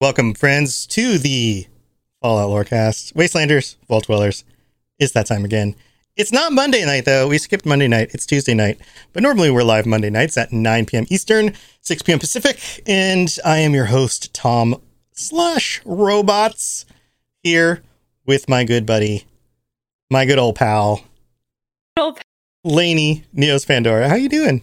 Welcome, friends, to the Fallout Lorecast. Wastelanders, Vault Dwellers, it's that time again. It's not Monday night, though. We skipped Monday night. It's Tuesday night. But normally we're live Monday nights at 9 p.m. Eastern, 6 p.m. Pacific. And I am your host, Tom slash Robots, here with my good buddy, my good old pal, Old Lainey Neos Pandora. How you doing?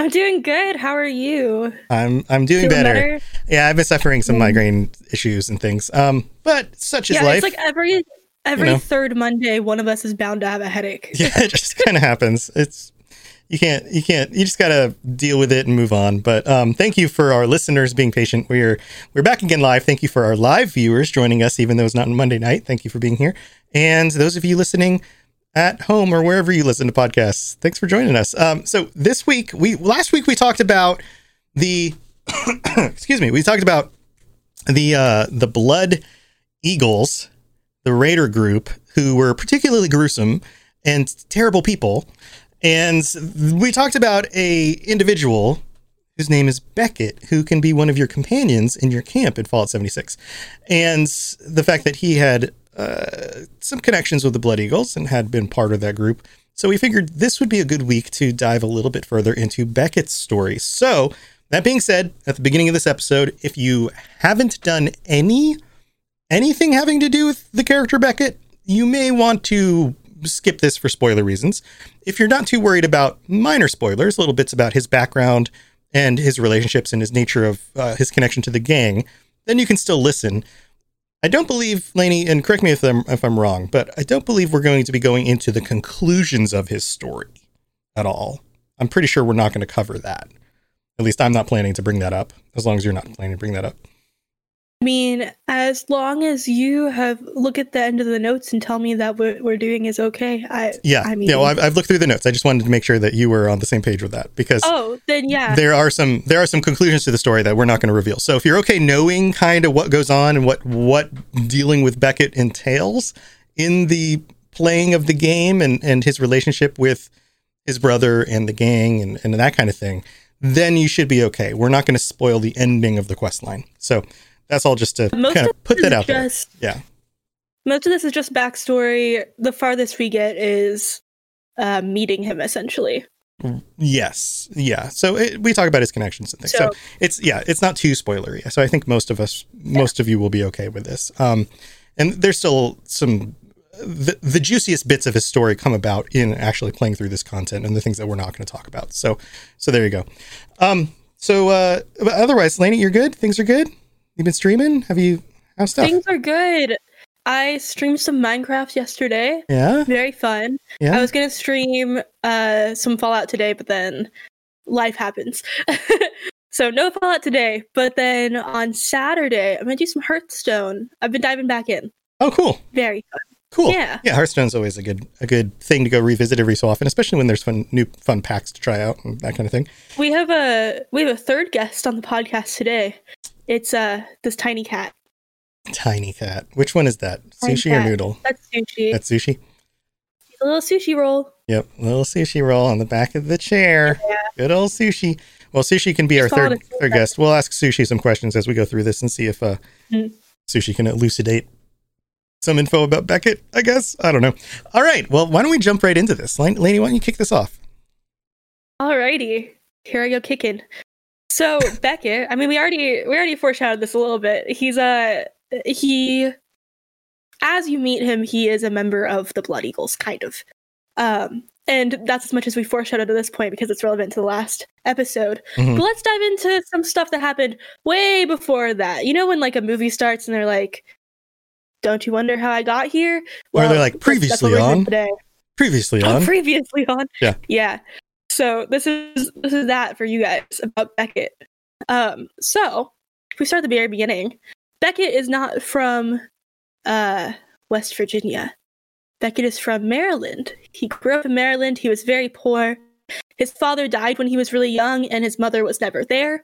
I'm doing good. How are you? I'm I'm doing, better. Yeah, I've been suffering some migraine issues and things. Um, but such is yeah, life. it's like every every know. third Monday, one of us is bound to have a headache. yeah, it just kind of happens. It's you can't you can't you just gotta deal with it and move on. But um, thank you for our listeners being patient. We're we're back again live. Thank you for our live viewers joining us, even though it's not on Monday night. Thank you for being here, and those of you listening at home or wherever you listen to podcasts, thanks for joining us. Um, so this week we last week we talked about the excuse me we talked about the uh, the blood eagles the raider group who were particularly gruesome and terrible people. And we talked about a individual whose name is Beckett who can be one of your companions in your camp in Fallout 76 and the fact that he had uh, some connections with the Blood Eagles and had been part of that group so we figured this would be a good week to dive a little bit further into Beckett's story so that being said at the beginning of this episode if you haven't done any anything having to do with the character Beckett, you may want to skip this for spoiler reasons. If you're not too worried about minor spoilers, little bits about his background and his relationships and his nature of uh, his connection to the gang, then you can still listen. I don't believe, Laney, and correct me if I'm, if I'm wrong, but I don't believe we're going to be going into the conclusions of his story at all. I'm pretty sure we're not going to cover that. At least I'm not planning to bring that up, as long as you're not planning to bring that up. I mean, as long as you have look at the end of the notes and tell me that what we're doing is okay. I Yeah, I mean, yeah. Well, I've, I've looked through the notes. I just wanted to make sure that you were on the same page with that because oh, then yeah. there are some there are some conclusions to the story that we're not going to reveal. So if you're okay knowing kind of what goes on and what what dealing with Beckett entails in the playing of the game and and his relationship with his brother and the gang and, and that kind of thing, then you should be okay. We're not going to spoil the ending of the quest line. So that's all just to Most kind of put that out there. just- Yeah. Most of this is just backstory. The farthest we get is uh, meeting him essentially. Yes, yeah. So it, we talk about his connections and things. So, So- it's yeah, it's not too spoilery. So I think most of us, most of you, will be okay with this. Um, and there's still some the, the juiciest bits of his story come about in actually playing through this content and the things that we're not going to talk about. So so there you go. Um, so uh, otherwise, Laney, you're good. Things are good. You've been streaming. Have you? How's stuff? Things are good. I streamed some Minecraft yesterday. yeah, Very fun. yeah. I was gonna stream uh some Fallout today, but then life happens. so no Fallout today. But then on Saturday, I'm gonna do some Hearthstone. I've been diving back in. oh, cool. Very fun. Cool. Yeah. Yeah, Hearthstone's always a good a good thing to go revisit every so often, especially when there's fun new fun packs to try out and that kind of thing. We have a we have a third guest on the podcast today. It's uh this tiny cat. Tiny cat. Which one is that? Tiny Sushi or noodle? That's sushi. That's sushi. a little sushi roll. Yep, little sushi roll on the back of the chair. Yeah. Good old sushi. Well, sushi can be our Just third third guest. We'll ask sushi some questions as we go through this and see if uh, Mm. sushi can elucidate some info about Beckett. I guess I don't know. All right. Well, why don't we jump right into this, Laney? Why don't you kick this off? Alrighty, here I go kicking. So Beckett, I mean, we already we already foreshadowed this a little bit. He's a he, as you meet him, he is a member of the Blood Eagles, kind of. Um, and that's as much as we foreshadowed at this point because it's relevant to the last episode. Mhm. But let's dive into some stuff that happened way before that. You know, when like a movie starts and they're like, "Don't you wonder how I got here?" Or they're like, that's- that's what "Previously on." today. Previously Oh, on. previously on. Yeah. Yeah. So this is this is that for you guys about Beckett. Um, so if we start at the very beginning, Beckett is not from uh, West Virginia. Beckett is from Maryland. He grew up in Maryland. He was very poor. His father died when he was really young, and his mother was never there.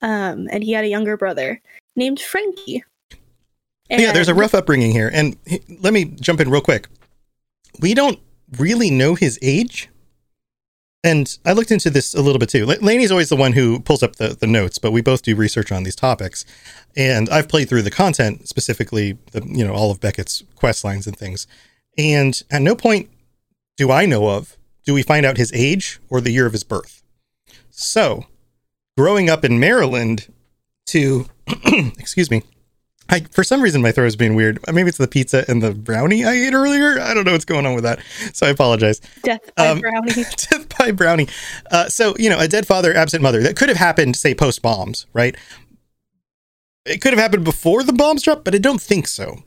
Um, and he had a younger brother named Frankie. yeah, there's a rough upbringing here. And he- let me jump in real quick. We don't really know his age. And I looked into this a little bit too. La- Laney's always the one who pulls up the, the notes, but we both do research on these topics. And I've played through the content, specifically the you know all of Beckett's quest lines and things. And at no point do I know of do we find out his age or the year of his birth. So, growing up in Maryland to excuse me, I for some reason my throat is being weird. Maybe it's the pizza and the brownie I ate earlier. I don't know what's going on with that. So I apologize. Death by Um, Brownie. Death by brownie. Uh, so you know, a dead father, absent mother. That could have happened, say, post bombs, right? It could have happened before the bombs dropped, but I don't think so.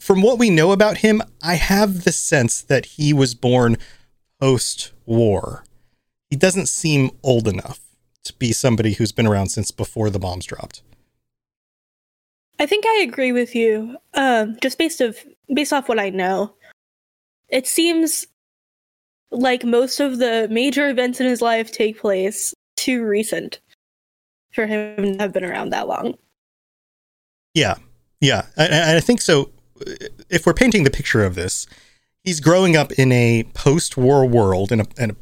From what we know about him, I have the sense that he was born post war. He doesn't seem old enough to be somebody who's been around since before the bombs dropped. I think I agree with you. Um, just based of based off what I know, it seems like most of the major events in his life take place too recent for him to have been around that long. Yeah, yeah, and I think so. If we're painting the picture of this, he's growing up in a post-war world, in a, in a,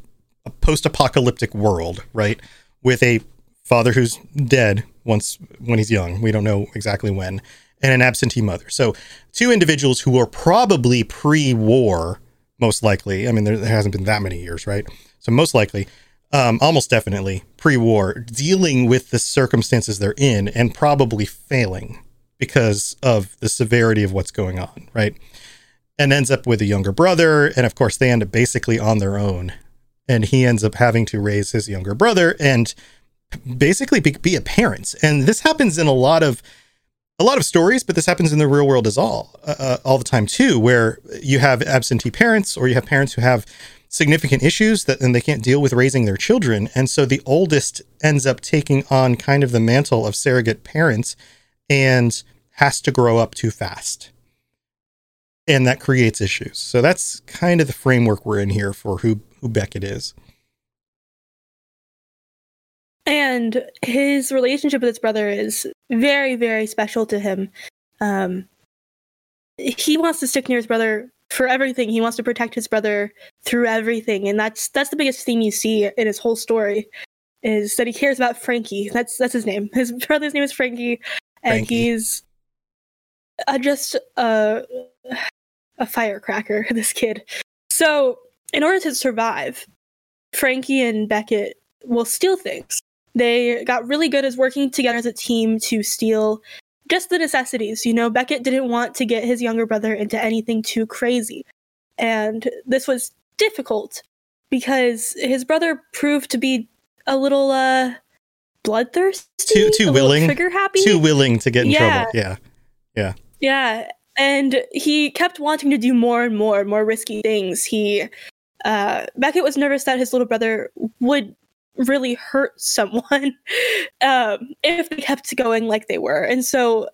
a post-apocalyptic world, right, with a father who's dead once when he's young. We don't know exactly when, and an absentee mother. So, two individuals who are probably pre-war, most likely. I mean, there, there hasn't been that many years, right? So, most likely, um, almost definitely pre-war, dealing with the circumstances they're in, and probably failing because of the severity of what's going on, right? And ends up with a younger brother, and of course, they end up basically on their own, and he ends up having to raise his younger brother and basically be, be a parent. And this happens in a lot of a lot of stories, but this happens in the real world as all uh, all the time too, where you have absentee parents or you have parents who have significant issues that and they can't deal with raising their children, and so the oldest ends up taking on kind of the mantle of surrogate parents and has to grow up too fast. And that creates issues. So that's kind of the framework we're in here for who who Beckett is. And his relationship with his brother is very, very special to him. Um, he wants to stick near his brother for everything. He wants to protect his brother through everything, and that's that's the biggest theme you see in his whole story is that he cares about Frankie. That's that's his name. His brother's name is Frankie, and Frankie. he's uh, just a a firecracker. This kid. So, in order to survive, Frankie and Beckett will steal things. They got really good as working together as a team to steal just the necessities. You know, Beckett didn't want to get his younger brother into anything too crazy. And this was difficult because his brother proved to be a little uh bloodthirsty, Too- too willing, trigger happy. Too willing to get in Yeah. trouble. Yeah. Yeah, Yeah, and he kept wanting to do more and more, and more risky things. He, uh, Beckett was nervous that his little brother would really hurt someone um, if they kept going like they were, and so.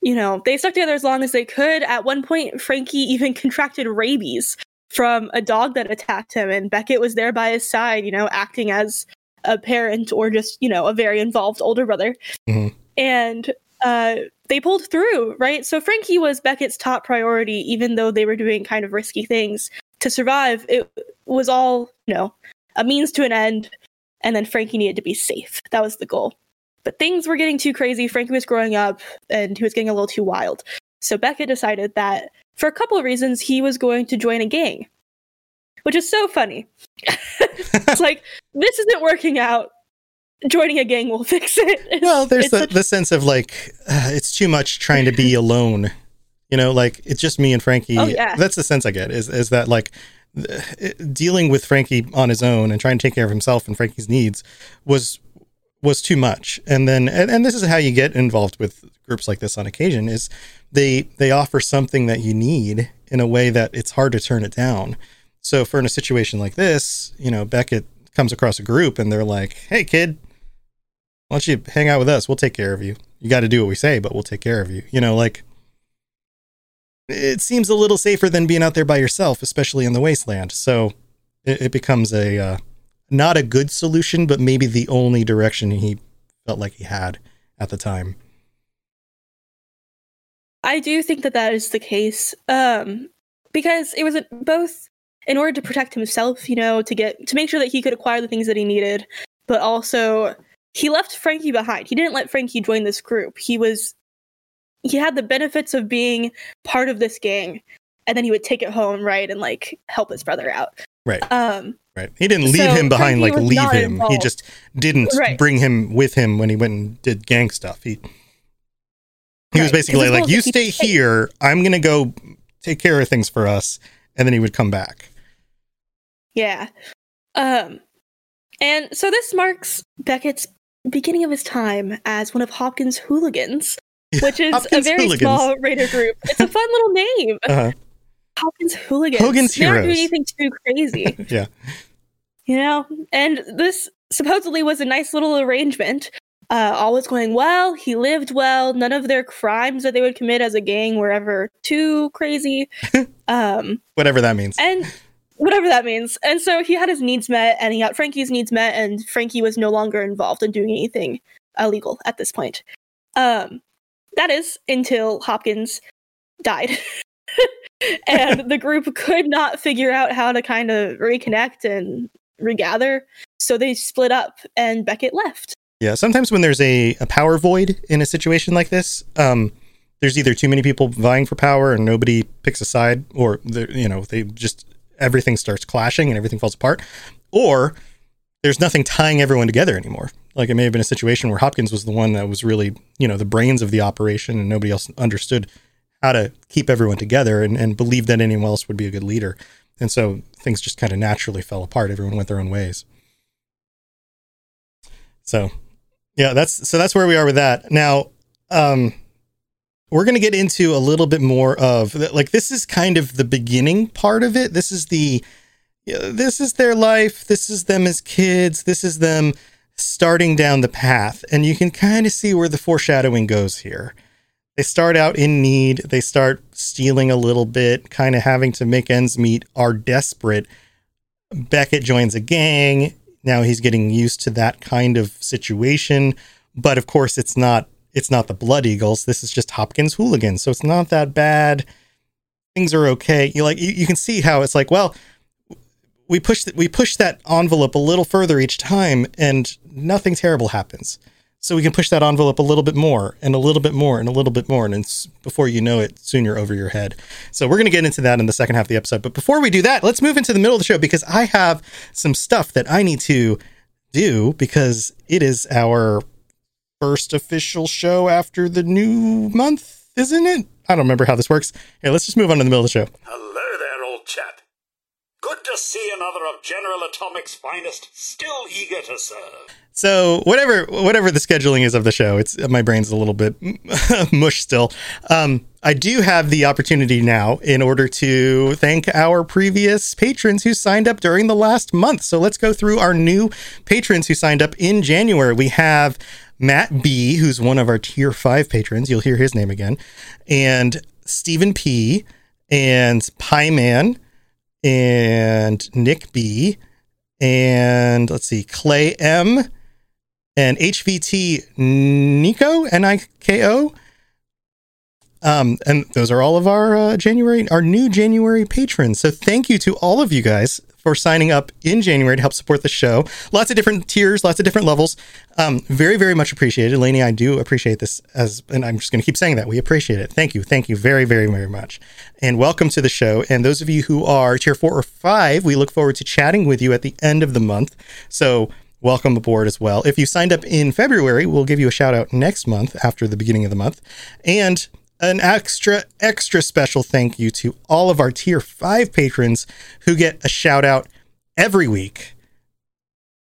You know, they stuck together as long as they could. At one point, Frankie even contracted rabies from a dog that attacked him, and Beckett was there by his side, you know, acting as a parent or just, you know, a very involved older brother. Mhm. And uh, they pulled through, right? So Frankie was Beckett's top priority, even though they were doing kind of risky things to survive. It was all, you know, a means to an end, and then Frankie needed to be safe. That was the goal. But things were getting too crazy. Frankie was growing up, and he was getting a little too wild. So Beckett decided that, for a couple of reasons, he was going to join a gang, which is so funny. it's like this isn't working out. Joining a gang will fix it. It's- Well, there's the, such- the sense of like uh, it's too much trying to be alone. You know, like it's just me and Frankie. Oh, yeah. That's the sense I get is is that like dealing with Frankie on his own and trying to take care of himself and Frankie's needs was was too much. And then and, and this is how you get involved with groups like this on occasion is they they offer something that you need in a way that it's hard to turn it down. So for in a situation like this, you know, Beckett comes across a group and they're like, "Hey kid, why don't you hang out with us? We'll take care of you. you got to do what we say, but we'll take care of you. You know, like it seems a little safer than being out there by yourself, especially in the wasteland. So it, it becomes a uh, not a good solution, but maybe the only direction he felt like he had at the time. I do think that that is the case. Um, because it was both in order to protect himself, you know, to get to make sure that he could acquire the things that he needed, but also he left Frankie behind. He didn't let Frankie join this group. He was he had the benefits of being part of this gang, and then he would take it home, right, and like help his brother out. Right. Um Right. He didn't leave So him behind, like leave him. He just didn't Right. bring him with him when he went and did gang stuff. He he was basically like, "You stay here. I'm gonna go take care of things for us," and then he would come back. Yeah. Um and so this marks Beckett's beginning of his time as one of Hopkins' hooligans, which is a very Hooligans. small raider group. It's a fun little name. Uh-huh. Hopkins hooligans. Hogan's they aren't doing anything too crazy, Yeah. you know. And this supposedly was a nice little arrangement. Uh, all was going well. He lived well. None of their crimes that they would commit as a gang were ever too crazy. um, Whatever that means. and whatever that means. And so he had his needs met, and he got Frankie's needs met, and Frankie was no longer involved in doing anything illegal at this point. Um, that is until Hopkins died. and the group could not figure out how to kind of reconnect and regather. So they split up and Beckett left. Yeah, sometimes when there's a, a power void in a situation like this, um, there's either too many people vying for power and nobody picks a side, or you know they just everything starts clashing and everything falls apart, or there's nothing tying everyone together anymore. Like it may have been a situation where Hopkins was the one that was really you know the brains of the operation, and nobody else understood how to keep everyone together and, and believed that anyone else would be a good leader, and so things just kind of naturally fell apart. Everyone went their own ways. So yeah, that's so that's where we are with that. Now, um we're going to get into a little bit more of like this is kind of the beginning part of it. This is the yeah, this is their life. This is them as kids. This is them starting down the path and you can kind of see where the foreshadowing goes here. They start out in need, they start stealing a little bit, kind of having to make ends meet, are desperate. Beckett joins a gang. Now he's getting used to that kind of situation, but of course it's not it's not the Blood Eagles. This is just Hopkins hooligans, so it's not that bad. Things are okay. You like you, you can see how it's like, well, we push th- we push that envelope a little further each time, and nothing terrible happens. So we can push that envelope a little bit more, and a little bit more, and a little bit more, and before you know it, soon you're over your head. So we're going to get into that in the second half of the episode. But before we do that, let's move into the middle of the show because I have some stuff that I need to do because it is our first official show after the new month, isn't it? I don't remember how this works. Here, let's just move on to the middle of the show. Hello there, old chap. Good to see another of General Atomic's finest, still eager to serve. So whatever whatever the scheduling is of the show, it's my brain's a little bit mush still. Um, I do have the opportunity now in order to thank our previous patrons who signed up during the last month. So let's go through our new patrons who signed up in January. We have Matt B, who's one of our tier five patrons. You'll hear his name again, and Stephen P, and Pie Man, and Nick B, and let's see, Clay M and HVT Nico N I K O. Um, and those are all of our uh, January, our new January patrons. So thank you to all of you guys for signing up in January to help support the show. Lots of different tiers, lots of different levels. Um, very, very much appreciated. Lainey, I do appreciate this as, and I'm just going to keep saying that. We appreciate it. Thank you. Thank you very, very, very much. And welcome to the show. And those of you who are tier four or five, we look forward to chatting with you at the end of the month. So welcome aboard as well. If you signed up in February, we'll give you a shout out next month after the beginning of the month. And an extra, extra special thank you to all of our tier five patrons who get a shout out every week.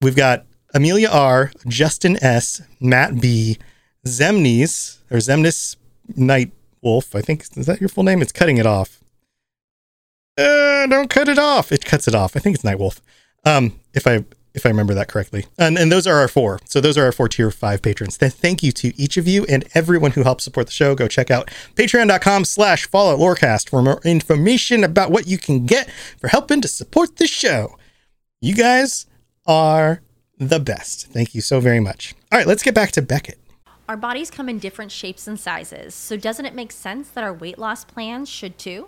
We've got Amelia R, Justin S, Matt B, Zemnis, or Zemnis Night Wolf. I think, is that your full name? It's cutting it off. Uh, don't cut it off. It cuts it off. I think it's Night Wolf. Um, if I if I remember that correctly. And, and those are our four. So those are our four tier five patrons. Then thank you to each of you and everyone who helps support the show. Go check out patreon.com slash Fallout Lorecast for more information about what you can get for helping to support the show. You guys are the best. Thank you so very much. All right, let's get back to Beckett. Our bodies come in different shapes and sizes, so doesn't it make sense that our weight loss plans should too?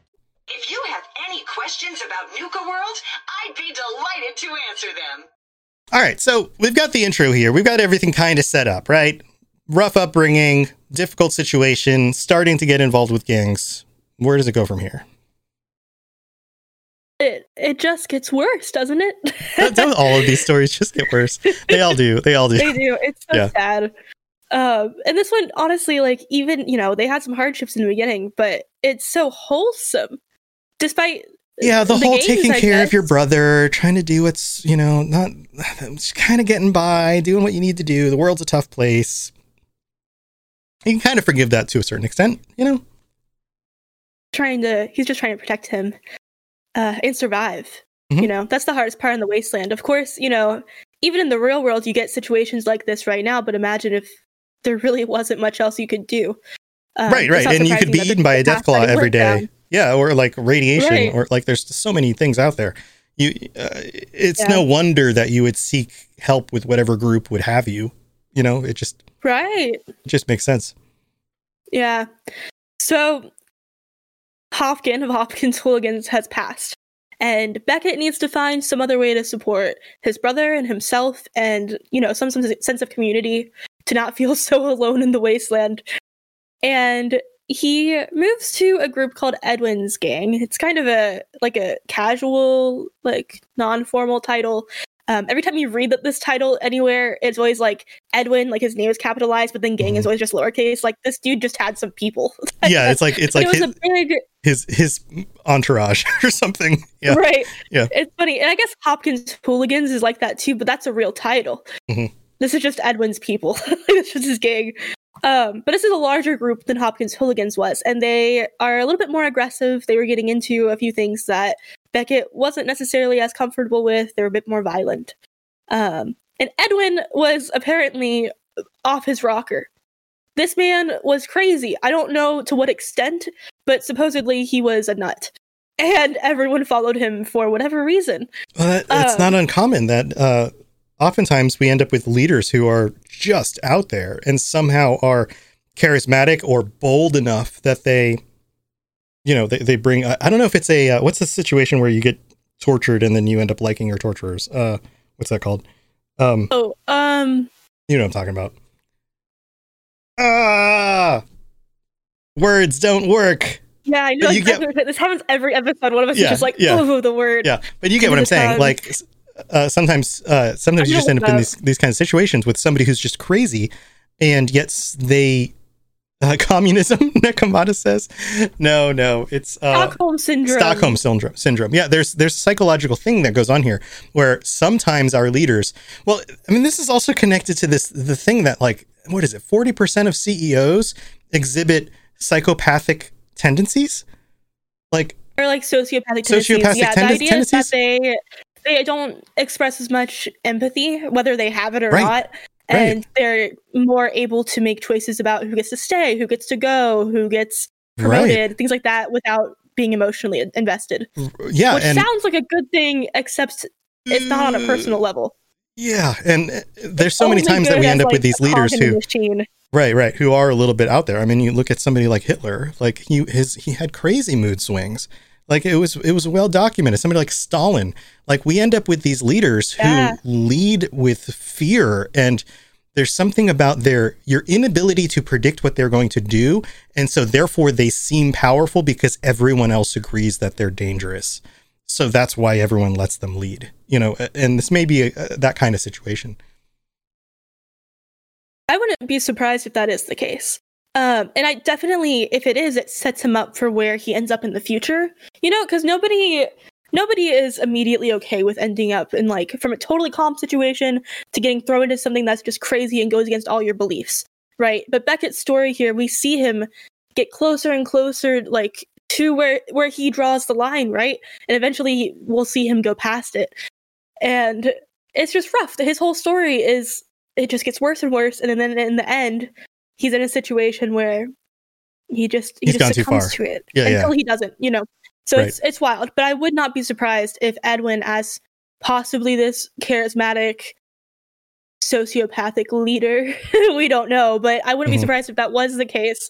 I'd be delighted to answer them. All right, so we've got the intro here. We've got everything kind of set up, right? Rough upbringing, difficult situation, starting to get involved with gangs. Where does it go from here? It it just gets worse, doesn't it? Don't- don't all of these stories just get worse? They all do. They all do. they do. It's so Yeah. sad. Um, and this one, honestly, like even you know they had some hardships in the beginning, but it's so wholesome, despite Yeah, the, whole gangs, taking care of your brother, trying to do what's, you know, not just kind of getting by, doing what you need to do. The world's a tough place. You can kind of forgive that to a certain extent, you know? trying to he's just trying to protect him uh, and survive. Mhm. You know that's the hardest part in the wasteland. Of course, you know even in the real world you get situations like this right now, but imagine if there really wasn't much else you could do. Um, right, right. And you could be eaten by a Deathclaw every day. down. Yeah, or like radiation, Right. or like there's so many things out there. You, uh, it's Yeah. no wonder that you would seek help with whatever group would have you. You know, it just Right. it just makes sense. Yeah. So Hopkin of Hopkins Hooligans has passed. And Beckett needs to find some other way to support his brother and himself and, you know, some, some sense of community to not feel so alone in the wasteland. And he moves to a group called Edwin's Gang. It's kind of a like a casual, like non-formal title. Um, every time you read that this title anywhere, it's always like Edwin, like his name is capitalized, but then gang is always just lowercase. Like this dude just had some people. Yeah, it's like it's like it his, big his his entourage or something. Yeah. right. Yeah. It's funny. And I guess Hopkins Hooligans is like that too, but that's a real title. Mhm. This is just Edwin's people. this is his gang. Um, but this is a larger group than Hopkins Hooligans was, and they are a little bit more aggressive. They were getting into a few things that Beckett wasn't necessarily as comfortable with. They were a bit more violent. Um, and Edwin was apparently off his rocker. This man was crazy. I don't know to what extent, but supposedly he was a nut. And everyone followed him for whatever reason. Well, that, it's Um, not uncommon that uh, oftentimes we end up with leaders who are just out there and somehow are charismatic or bold enough that they, you know, they, they bring. I don't know if it's a uh, what's the situation where you get tortured and then you end up liking your torturers. Uh, what's that called? Um, Oh, um, you know what I'm talking about. Ah, words don't work. yeah, I know. You get- this happens every episode. One of us Yeah, is just like, yeah. oh, the word. Yeah, but you get what I'm saying. Like uh, sometimes, uh, sometimes you just end up in these these kind of situations with somebody who's just crazy, and yet they uh, communism. Nekomata says, no, no, it's uh, Stockholm syndrome. Stockholm syndrome. Syndrome. Yeah, there's there's a psychological thing that goes on here where sometimes our leaders. Well, I mean, this is also connected to this the thing that like what is it? 40% of CEOs exhibit psychopathic tendencies? Like or like sociopathic tendencies. Sociopathic yeah, tenden- the idea tendencies? is that they they don't express as much empathy, whether they have it or Right. not. Right. And they're more able to make choices about who gets to stay, who gets to go, who gets promoted, things like that without being emotionally invested. yeah, Which sounds like a good thing, except it's not on a personal level. yeah, and uh, there's so many times that we end up like, with these leaders cog in the who machine. Right, right. Who are a little bit out there. I mean, you look at somebody like Hitler. Like he his he had crazy mood swings. Like it was it was well documented. Somebody like Stalin. Like we end up with these leaders who lead with fear and there's something about their your inability to predict what they're going to do and so therefore they seem powerful because everyone else agrees that they're dangerous. So that's why everyone lets them lead. You know, and this may be a, a, that kind of situation. I wouldn't be surprised if that is the case. Um, and I definitely, if it is, it sets him up for where he ends up in the future. You know, because nobody, nobody is immediately okay with ending up in like from a totally calm situation to getting thrown into something that's just crazy and goes against all your beliefs, right? But Beckett's story here, we see him get closer and closer, like to where where he draws the line, right? And eventually, we'll see him go past it, and it's just rough. His whole story is it just gets worse and worse, and then in the end, he's in a situation where he just he He's just succumbs to it Yeah, until yeah. he doesn't, you know. So Right. it's it's wild, but I would not be surprised if Edwin, as possibly this charismatic sociopathic leader, we don't know, but I wouldn't Mhm. be surprised if that was the case.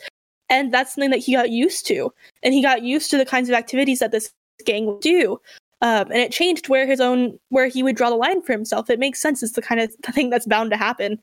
And that's something that he got used to, and he got used to the kinds of activities that this gang would do. Um, and it changed where his own where he would draw the line for himself. It makes sense. It's the kind of thing that's bound to happen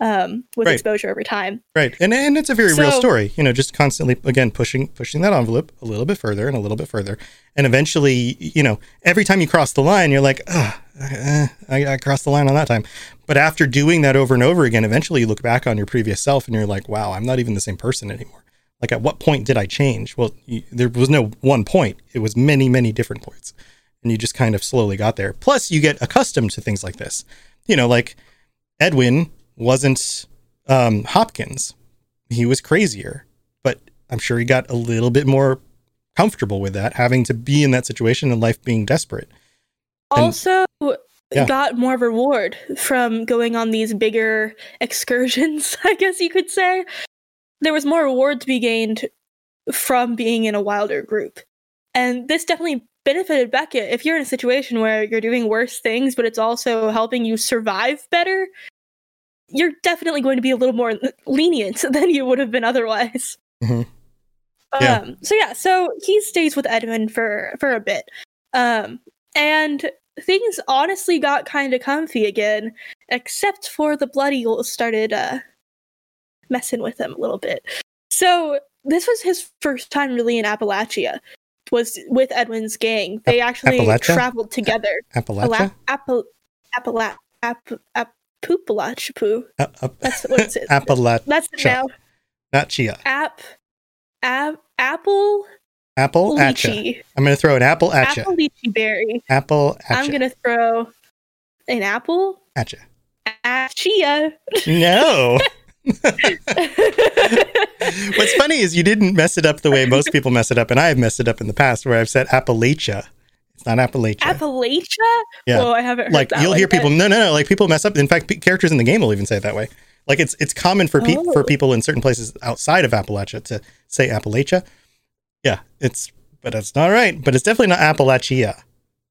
um, with Right. exposure over time. Right. And and it's a very real story, you know, just constantly again pushing pushing that envelope a little bit further and a little bit further. And eventually, you know, every time you cross the line, you're like, ah, eh, I, I crossed the line on that time. But after doing that over and over again, eventually you look back on your previous self and you're like, wow, I'm not even the same person anymore. Like, at what point did I change? Well, you, there was no one point. It was many, many different points. And you just kind of slowly got there. Plus, you get accustomed to things like this. You know, like Edwin wasn't um, Hopkins. He was crazier, but I'm sure he got a little bit more comfortable with that, having to be in that situation and life being desperate. And- also Yeah. got more reward from going on these bigger excursions i guess you could say there was more reward to be gained from being in a wilder group and this definitely benefited beckett if you're in a situation where you're doing worse things but it's also helping you survive better you're definitely going to be a little more lenient than you would have been otherwise Mhm. Yeah. um so yeah so he stays with edwin for for a bit um and things honestly got kind of comfy again, except for the Blood Eagles started uh, messing with him a little bit. So this was his first time really in Appalachia. Was with Edwin's gang. They actually Appalachia? traveled together. Appalachia? Apple, Appala, App, App, Poopalachapoo. Uh, up- That's what it? Appalachia, That's the now. not Chia. App, app, apple, Apple lychee, I'm going to throw an apple at you. apple lychee berry. Apple at I'm gonna throw an apple At you. at chia. No. What's funny is you didn't mess it up the way most people mess it up, and I have messed it up in the past where I've said Appalachia. It's not Appalachia. Appalachia? Yeah. Whoa, I haven't heard like that you'll hear people no no no like people mess up in fact pe- characters in the game will even say it that way like it's it's common for people Oh. for people in certain places outside of appalachia to say appalachia yeah it's but it's not right but it's definitely not appalachia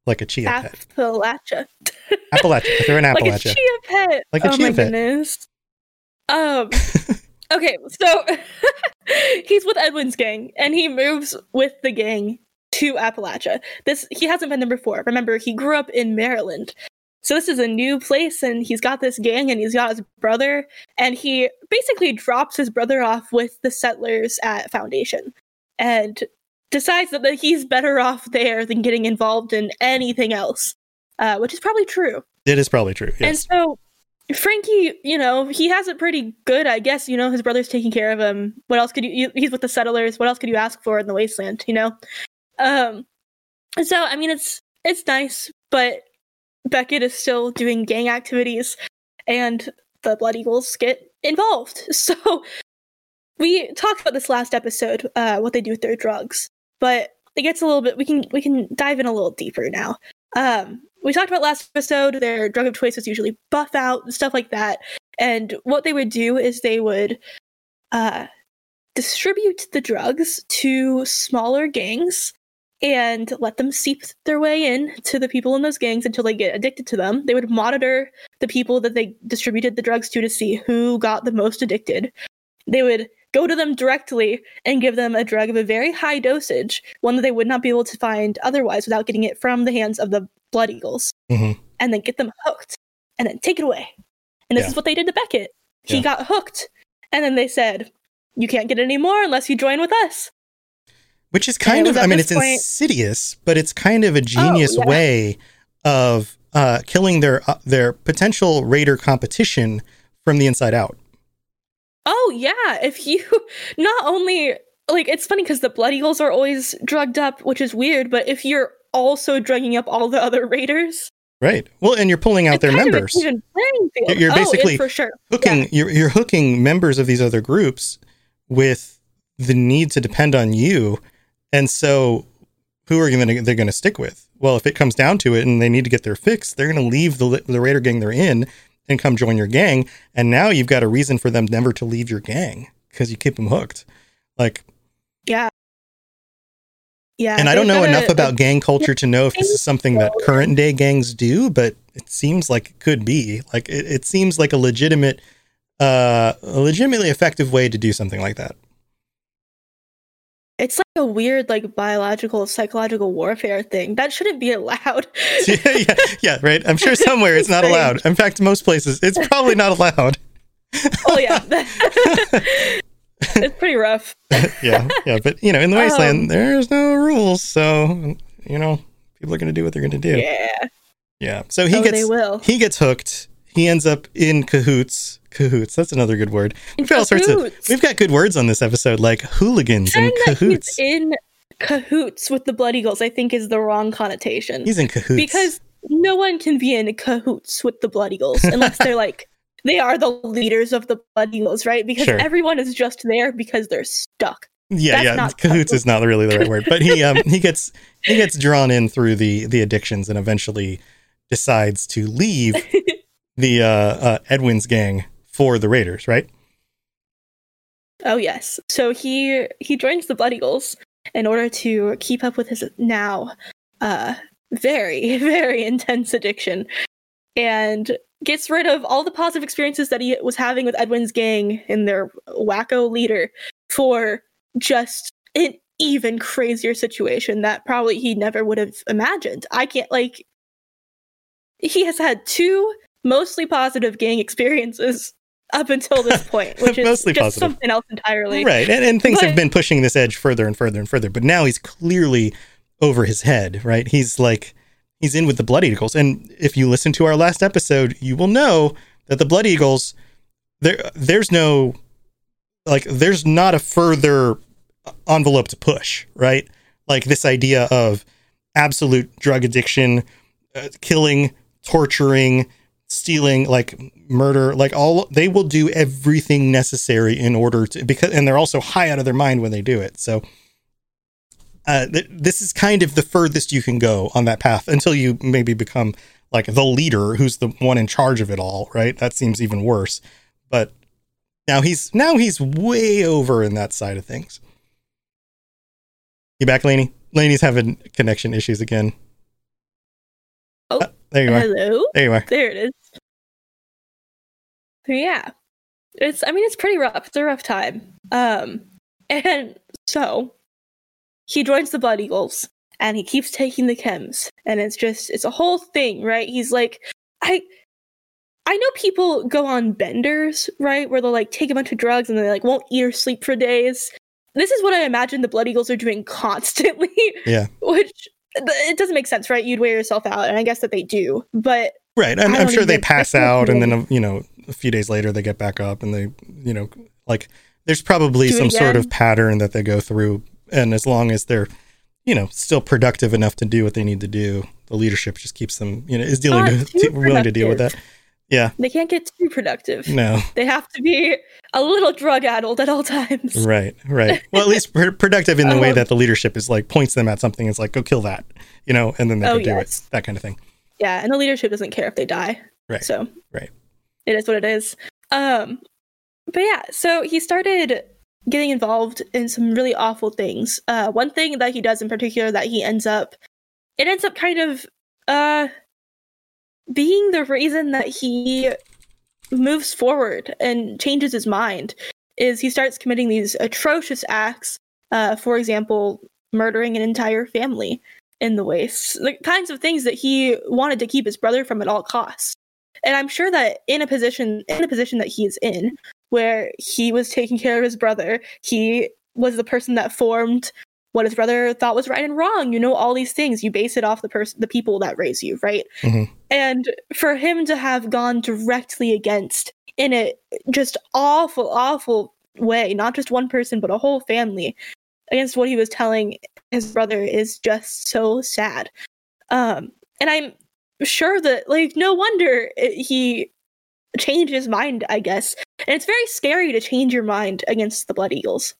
like a chia pet Appalachia. appalachia they're in Like a appalachia chia pet. Like a oh chia my pet. goodness. Um okay, so he's with Edwin's gang and he moves with the gang to Appalachia. This he hasn't been there before. Remember, he grew up in Maryland. So this is a new place and he's got this gang and he's got his brother and he basically drops his brother off with the settlers at Foundation and decides that, he's better off there than getting involved in anything else. Uh, which is probably true. it is probably true And so Frankie, you know, he has it pretty good, I guess. You know, his brother's taking care of him. What else could you? you he's with the settlers. What else could you ask for in the wasteland? You know. Um. So I mean, it's it's nice, but Beckett is still doing gang activities, and the Blood Eagles get involved. So we talked about this last episode, uh, what they do with their drugs, but it gets a little bit. We can we can dive in a little deeper now. Um, we talked about last episode. Their drug of choice was usually Buffout and stuff like that. And what they would do is they would uh, distribute the drugs to smaller gangs and let them seep their way in to the people in those gangs until they get addicted to them. They would monitor the people that they distributed the drugs to to see who got the most addicted. They would go to them directly and give them a drug of a very high dosage, one that they would not be able to find otherwise without getting it from the hands of the Blood Eagles, Mhm. and then get them hooked and then take it away. And this Yeah. is what they did to Beckett. He Yeah. got hooked, and then they said, "You can't get any more unless you join with us." Which is kind of i mean it's point- insidious, but it's kind of a genius yeah. way of uh, killing their uh, their potential raider competition from the inside out. Oh yeah, if you not only like it's funny because the Blood Eagles are always drugged up, which is weird, but if you're also drugging up all the other raiders, Right. Well, and you're pulling out their kind of an members. You're Oh, basically for sure hooking you're you're hooking members of these other groups with the need to depend on you, and so who are going to they're going to stick with? Well, if it comes down to it, and they need to get their fix, they're going to leave the the raider gang they're in and come join your gang, and now you've got a reason for them never to leave your gang because you keep them hooked. Like, Yeah. Yeah. and I don't know enough a- about gang culture to know if this is something that current day gangs do, but it seems like it could be. Like it, it seems like a legitimate, uh, a legitimately effective way to do something like that. It's like a weird, like biological, psychological warfare thing that shouldn't be allowed. yeah, yeah, yeah, right. I'm sure somewhere it's not allowed. In fact, most places it's probably not allowed. oh yeah, it's pretty rough. yeah, yeah, but you know, in the wasteland, Um, there's no rules, so you know, people are going to do what they're going to do. Yeah. Yeah. So he Oh, gets he gets hooked. He ends up in cahoots. Cahoots. That's another good word. We've got all sorts of. We've got good words on this episode, like hooligans and cahoots. he's in cahoots with the Blood Eagles, I think, is the wrong connotation. He's in cahoots because no one can be in cahoots with the Blood Eagles unless they're like they are the leaders of the Blood Eagles, right? Because Sure. everyone is just there because they're stuck. Yeah, That's yeah. not cahoots is not really the right word, but he um he gets he gets drawn in through the the addictions and eventually decides to leave the uh, uh Edwin's gang for the Raiders, right? Oh yes. So he he joins the Blood Eagles in order to keep up with his now uh very very intense addiction and gets rid of all the positive experiences that he was having with Edwin's gang and their wacko leader for just an even crazier situation that probably he never would have imagined. I can't like he has had two mostly positive gang experiences up until this point, which is Mostly just positive. something else entirely. Right. And, and things have been pushing this edge further and further and further, but now he's clearly over his head, right? He's like, he's in with the Blood Eagles. And if you listen to our last episode, you will know that the Blood Eagles, there, there's no, like, there's not a further envelope to push, right? Like this idea of absolute drug addiction, uh, killing, torturing, stealing, like murder, like all they will do everything necessary in order to because and they're also high out of their mind when they do it. So uh, th- this is kind of the furthest you can go on that path until you maybe become like the leader who's the one in charge of it all, right? That seems even worse. But now he's now he's way over in that side of things. You back, Laney? Laney's having connection issues again. Oh, Uh, there you are. hello. There you are. There it is. So, yeah, it's. I mean, it's pretty rough. It's a rough time. Um, and so he joins the Blood Eagles, and he keeps taking the chems, and it's just it's a whole thing, right? He's like, I. I know people go on benders, right, where they'll like take a bunch of drugs and they like won't eat or sleep for days. This is what I imagine the Blood Eagles are doing constantly. Yeah. Which it doesn't make sense, right? You'd wear yourself out, and I guess that they do, but Right. I'm, I'm sure they pass out and then, uh, you know, a few days later they get back up and they, you know, like there's probably Do some sort of pattern that they go through. And as long as they're, you know, still productive enough to do what they need to do, the leadership just keeps them, you know, is dealing to, willing to deal with that. Yeah. They can't get too productive. No. They have to be a little drug addled at all times. Right, right. Well, at least pr- productive in the way Um, that the leadership is like points them at something. It's like, go kill that, you know, and then they Oh, can do yes. it. That kind of thing. Yeah, and the leadership doesn't care if they die. Right. So Right. it is what it is. Um, but yeah, so he started getting involved in some really awful things. Uh, one thing that he does in particular that he ends up, it ends up kind of uh being the reason that he moves forward and changes his mind is he starts committing these atrocious acts. Uh, for example, murdering an entire family in the wastes, the kinds of things that he wanted to keep his brother from at all costs. And I'm sure that in a position in the position that he is in, where he was taking care of his brother, he was the person that formed what his brother thought was right and wrong. You know, all these things. You base it off the person the people that raise you, right? Mhm. And for him to have gone directly against in a just awful, awful way, not just one person, but a whole family, against what he was telling his brother is just so sad. Um, and I'm sure that, like, no wonder it, he changed his mind, I guess. And it's very scary to change your mind against the Blood Eagles.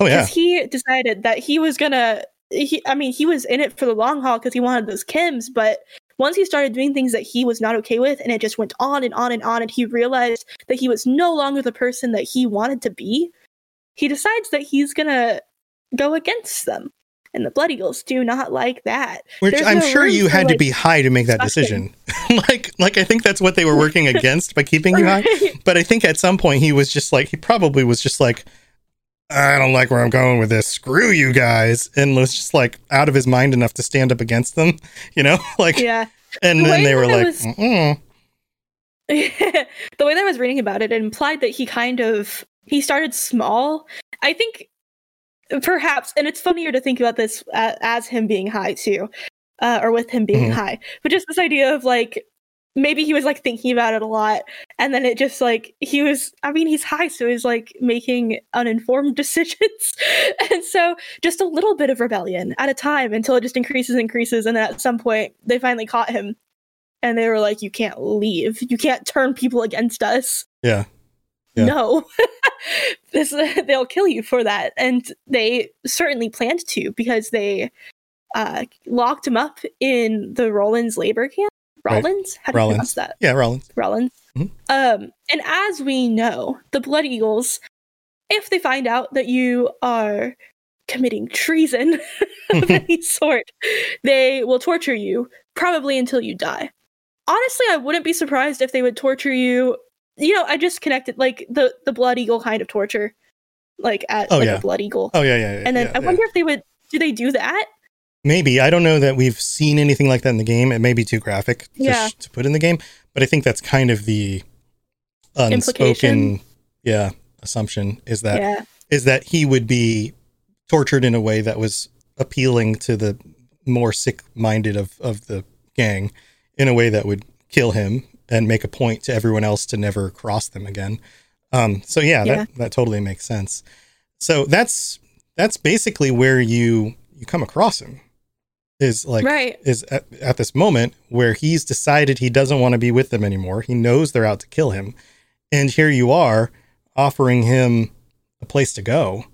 Oh yeah. Because he decided that he was gonna. He, I mean, he was in it for the long haul because he wanted those chems, but once he started doing things that he was not okay with, and it just went on and on and on, and he realized that he was no longer the person that he wanted to be, he decides that he's gonna go against them. And the Blood Eagles do not like that. Which There's I'm no sure you had to like, be high to make that decision. discussion. like, like I think that's what they were working against by keeping you high. But I think at some point he was just like, he probably was just like, I don't like where I'm going with this. Screw you guys, and was just like out of his mind enough to stand up against them. You know, like, Yeah. and The then they were like, was- Mm-mm. the way that I was reading about it, it implied that he kind of he started small. I think perhaps, and it's funnier to think about this uh, as him being high too, uh, or with him being Mhm. high. But just this idea of like maybe he was like thinking about it a lot, and then it just like he was. I mean, he's high, so he's like making uninformed decisions, and so just a little bit of rebellion at a time until it just increases, and increases, and then at some point they finally caught him and they were like, "You can't leave. You can't turn people against us. yeah, Yeah. No, this they'll kill you for that." And they certainly planned to because they uh, locked him up in the Rollins labor camp. Right. Rollins, how do you pronounce that? yeah, Rollins. Rollins. Mhm. Um, and as we know, the Blood Eagles, if they find out that you are committing treason of any sort, they will torture you probably until you die. Honestly, I wouldn't be surprised if they would torture you. You know, I just connected like the the Blood Eagle kind of torture, like at Oh, like yeah. a Blood Eagle. Oh yeah, yeah. yeah and then yeah, I wonder if they would. Do they do that? Maybe I don't know that we've seen anything like that in the game. It may be too graphic to, Yeah. sh- to put in the game, but I think that's kind of the unspoken, yeah, assumption is that is yeah. that he would be tortured in a way that was appealing to the more sick-minded of of the gang, in a way that would kill him and make a point to everyone else to never cross them again. Um, so yeah, Yeah. that that totally makes sense. So that's that's basically where you you come across him is like Right. is at, at this moment where he's decided he doesn't want to be with them anymore. He knows they're out to kill him. And here you are offering him a place to go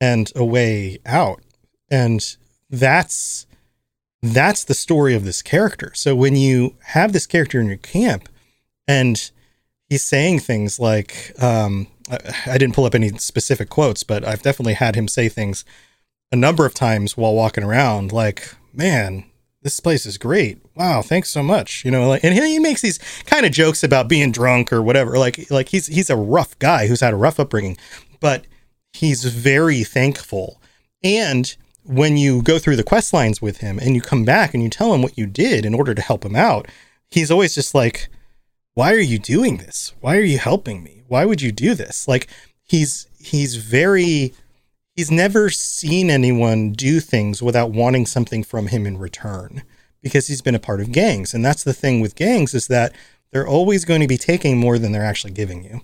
and a way out. And that's that's the story of this character. So when you have this character in your camp and he's saying things like um I, I didn't pull up any specific quotes, but I've definitely had him say things a number of times while walking around like, "Man, this place is great. Wow, thanks so much." You know, like and he, makes these kind of jokes about being drunk or whatever. Like like he's he's a rough guy who's had a rough upbringing, but he's very thankful. And when you go through the quest lines with him and you come back and you tell him what you did in order to help him out, he's always just like, "Why are you doing this? Why are you helping me? Why would you do this?" Like he's he's very he's never seen anyone do things without wanting something from him in return because he's been a part of gangs and that's the thing with gangs is that they're always going to be taking more than they're actually giving you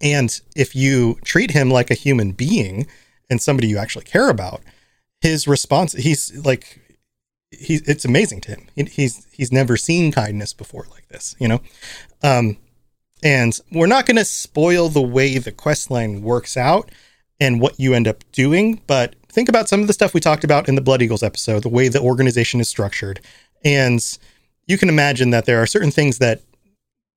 and if you treat him like a human being and somebody you actually care about his response he's like he's it's amazing to him. He's he's never seen kindness before like this, you know. Um, and we're not going to spoil the way the quest line works out and what you end up doing, but think about some of the stuff we talked about in the Blood Eagles episode, the way the organization is structured, and you can imagine that there are certain things that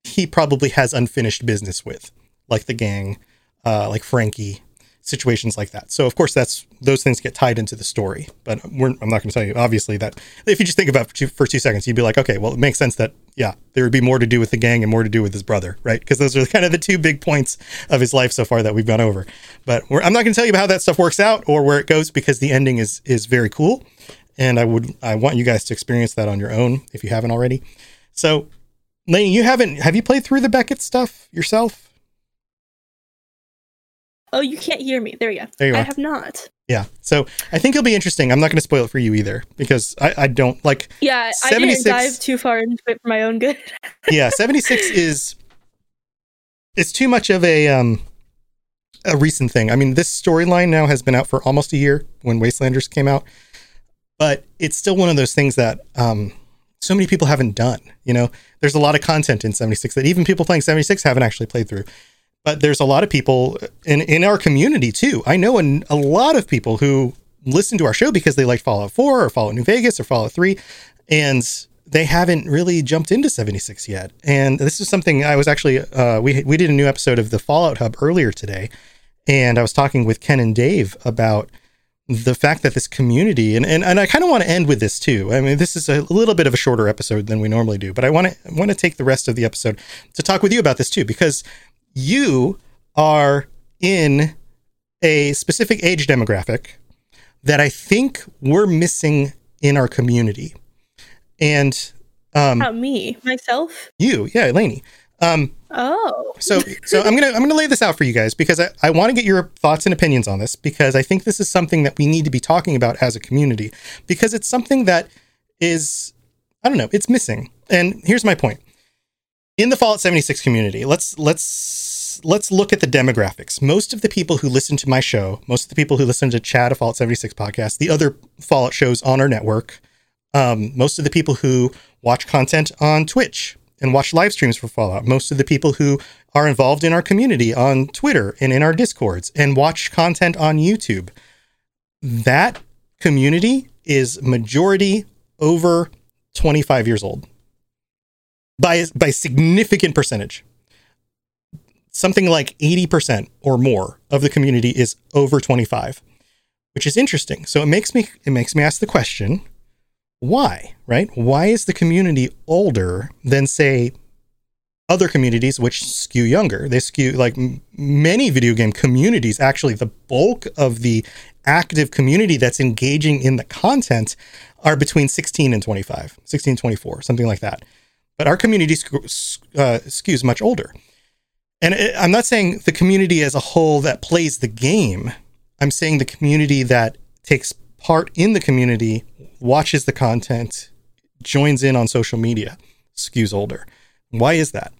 he probably has unfinished business with, like the gang, uh, like Frankie, situations like that. So of course that's those things get tied into the story. But I'm not going to tell you obviously that if you just think about it for two, for two seconds, you'd be like, okay, well it makes sense that yeah there would be more to do with the gang and more to do with his brother, right? Because those are kind of the two big points of his life so far that we've gone over. But I'm not going to tell you how that stuff works out or where it goes because the ending is is very cool, and I would I want you guys to experience that on your own if you haven't already. So. Lane, you haven't have you played through the Beckett stuff yourself? Oh, you can't hear me. There you go. There you I are. have not. Yeah. So I think it'll be interesting. I'm not going to spoil it for you either because I, I don't like. Yeah, I 76 didn't dive too far into it for my own good. yeah, 76 is it's too much of a um a recent thing. I mean, this storyline now has been out for almost a year when Wastelanders came out, but it's still one of those things that um so many people haven't done. You know, there's a lot of content in 76 that even people playing 76 haven't actually played through. But there's a lot of people in in our community too. I know an, a lot of people who listen to our show because they like Fallout 4 or Fallout New Vegas or Fallout 3 and they haven't really jumped into 76 yet. And this is something I was actually uh, we we did a new episode of the Fallout Hub earlier today, and I was talking with Ken and Dave about the fact that this community and and, and I kind of want to end with this too. I mean, this is a little bit of a shorter episode than we normally do, but I want to want to take the rest of the episode to talk with you about this too because you are in a specific age demographic that I think we're missing in our community. And um Not me, myself. you, yeah, Lainey. Um Oh, so so I'm gonna I'm gonna lay this out for you guys because I, I want to get your thoughts and opinions on this because I think this is something that we need to be talking about as a community because it's something that is I don't know it's missing and here's my point in the Fallout 76 community let's let's let's look at the demographics most of the people who listen to my show most of the people who listen to Chad of Fallout 76 podcast the other Fallout shows on our network um, most of the people who watch content on Twitch and watch live streams for Fallout. Most of the people who are involved in our community on Twitter and in our Discords and watch content on YouTube. That community is majority over 25 years old by by significant percentage. Something like 80% or more of the community is over 25, which is interesting. So it makes me it makes me ask the question, why, right? Why is the community older than, say, other communities which skew younger? They skew like m- many video game communities, actually, the bulk of the active community that's engaging in the content are between 16 and 25, 16, 24, something like that. But our community sc- uh, skews much older. And it, I'm not saying the community as a whole that plays the game. I'm saying the community that takes part in the community, watches the content, joins in on social media, skews older. Why is that?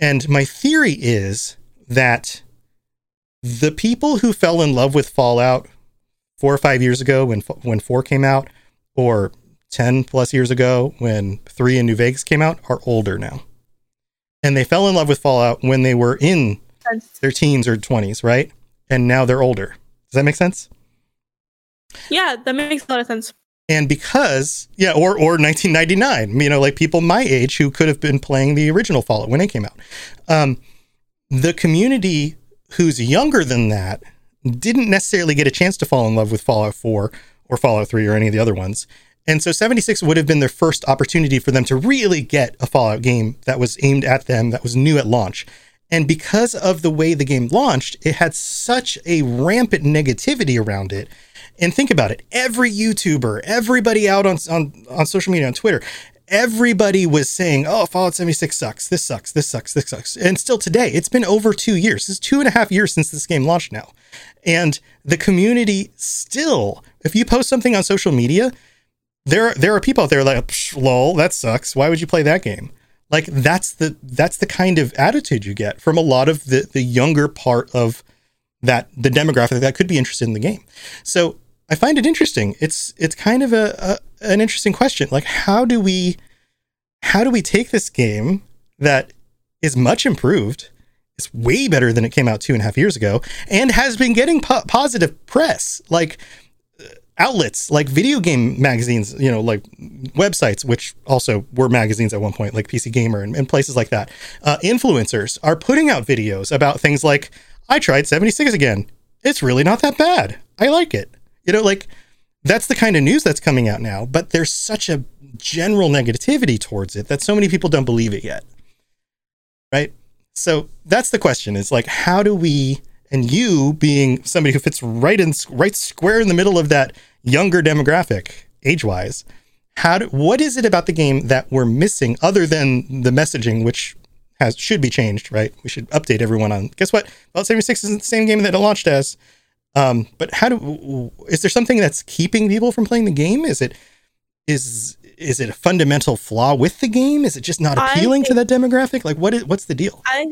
And my theory is that the people who fell in love with Fallout four or five years ago when when four came out, or ten plus years ago when three and New Vegas came out, are older now, and they fell in love with Fallout when they were in their teens or twenties, right? And now they're older. Does that make sense? yeah, that makes a lot of sense. and because yeah or or 1999 you know like people my age who could have been playing the original fallout when it came out um the community who's younger than that didn't necessarily get a chance to fall in love with fallout 4 or fallout 3 or any of the other ones and so 76 would have been their first opportunity for them to really get a fallout game that was aimed at them that was new at launch and because of the way the game launched it had such a rampant negativity around it and think about it. Every YouTuber, everybody out on, on, on social media, on Twitter, everybody was saying, oh, Fallout 76 sucks. This sucks. This sucks. This sucks. And still today, it's been over two years. Is two and a half years since this game launched now. And the community still, if you post something on social media, there, there are people out there like, lol, that sucks. Why would you play that game? Like that's the that's the kind of attitude you get from a lot of the the younger part of that the demographic that could be interested in the game. So I find it interesting. It's it's kind of a, an interesting question. Like, how do we, how do we take this game that is much improved, is way better than it came out two and a half years ago, and has been getting po- positive press, like outlets, like video game magazines, you know, like websites, which also were magazines at one point, like PC Gamer and, and places like that. Uh, influencers are putting out videos about things like, I tried 76 again. It's really not that bad. I like it. You know, like that's the kind of news that's coming out now, but there's such a general negativity towards it that so many people don't believe it yet. Right? So that's the question is like how do we and you being somebody who fits right in right square in the middle of that younger demographic age-wise, how do, what is it about the game that we're missing other than the messaging which has should be changed, right? We should update everyone on. Guess what? Fallout 76 isn't the same game that it launched as. Um, but how do is there something that's keeping people from playing the game? Is it is is it a fundamental flaw with the game? Is it just not appealing to that demographic? Like what is what's the deal? I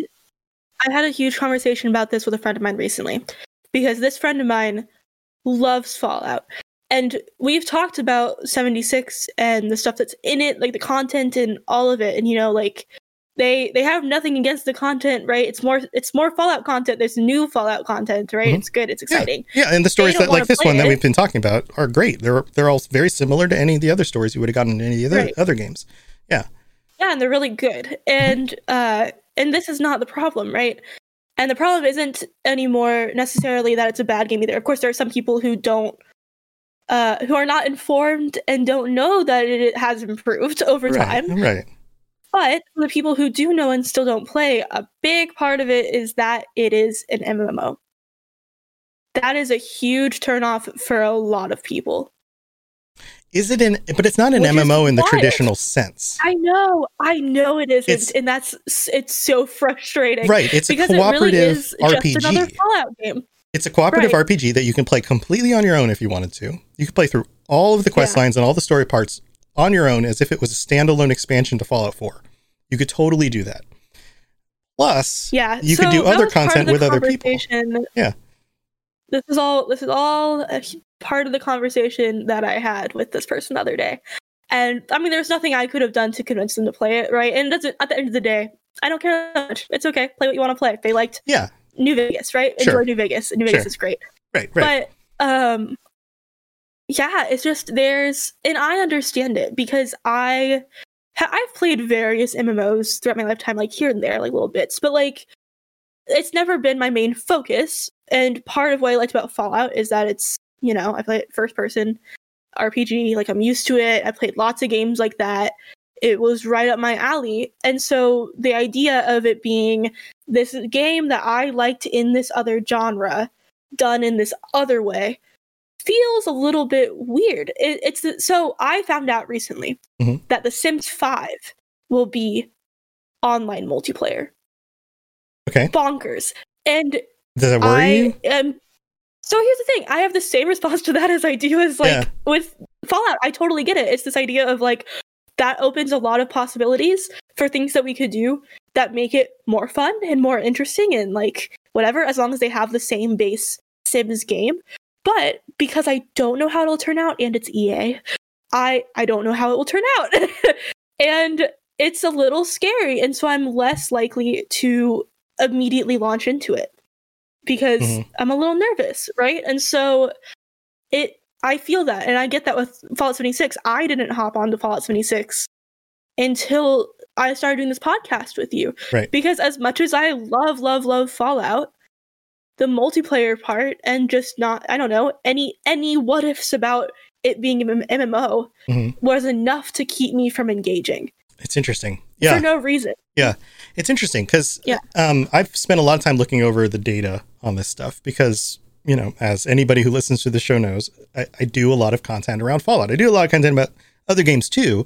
I had a huge conversation about this with a friend of mine recently because this friend of mine loves Fallout. And we've talked about 76 and the stuff that's in it, like the content and all of it. And you know, like they they have nothing against the content, right? It's more it's more Fallout content. There's new Fallout content, right? Mm-hmm. It's good. It's exciting. Yeah, yeah. and the stories that like this one it. that we've been talking about are great. They're they're all very similar to any of the other stories you would have gotten in any other right. other games. Yeah. Yeah, and they're really good. And uh and this is not the problem, right? And the problem isn't anymore necessarily that it's a bad game either. Of course, there are some people who don't uh who are not informed and don't know that it has improved over right, time. Right. But the people who do know and still don't play, a big part of it is that it is an MMO. That is a huge turnoff for a lot of people. Is it in? But it's not an Which MMO in the traditional sense. I know, I know it is, it's, and that's it's so frustrating. Right, it's a cooperative it really RPG. Just another Fallout game. It's a cooperative right. RPG that you can play completely on your own if you wanted to. You can play through all of the quest yeah. lines and all the story parts on your own as if it was a standalone expansion to Fallout 4. You could totally do that. Plus, yeah, you so could do other content with other people. Yeah. This is all this is all a part of the conversation that I had with this person the other day. And I mean there's nothing I could have done to convince them to play it, right? And doesn't at the end of the day, I don't care much. It's okay. Play what you want to play. They liked Yeah. New Vegas, right? Sure. Enjoy New Vegas. New Vegas sure. is great. Right, right. But um yeah, it's just there's and I understand it because I I've played various MMOs throughout my lifetime, like here and there, like little bits, but like it's never been my main focus. And part of what I liked about Fallout is that it's, you know, I play it first person RPG, like I'm used to it. I played lots of games like that. It was right up my alley. And so the idea of it being this game that I liked in this other genre, done in this other way, feels a little bit weird. It, it's the, so I found out recently mm-hmm. that The Sims 5 will be online multiplayer. Okay. Bonkers. And does that worry I, you? Um, so here's the thing: I have the same response to that as I do as like yeah. with Fallout. I totally get it. It's this idea of like that opens a lot of possibilities for things that we could do that make it more fun and more interesting and like whatever, as long as they have the same base Sims game. But because I don't know how it'll turn out and it's EA, I I don't know how it will turn out. and it's a little scary and so I'm less likely to immediately launch into it because mm-hmm. I'm a little nervous, right? And so it I feel that and I get that with Fallout 76. I didn't hop onto Fallout 76 until I started doing this podcast with you. Right. Because as much as I love, love, love Fallout, the multiplayer part and just not I don't know any any what ifs about it being an MMO mm-hmm. was enough to keep me from engaging. It's interesting. Yeah. For no reason. Yeah. It's interesting because yeah. um, I've spent a lot of time looking over the data on this stuff because, you know, as anybody who listens to the show knows, I, I do a lot of content around Fallout. I do a lot of content about other games too,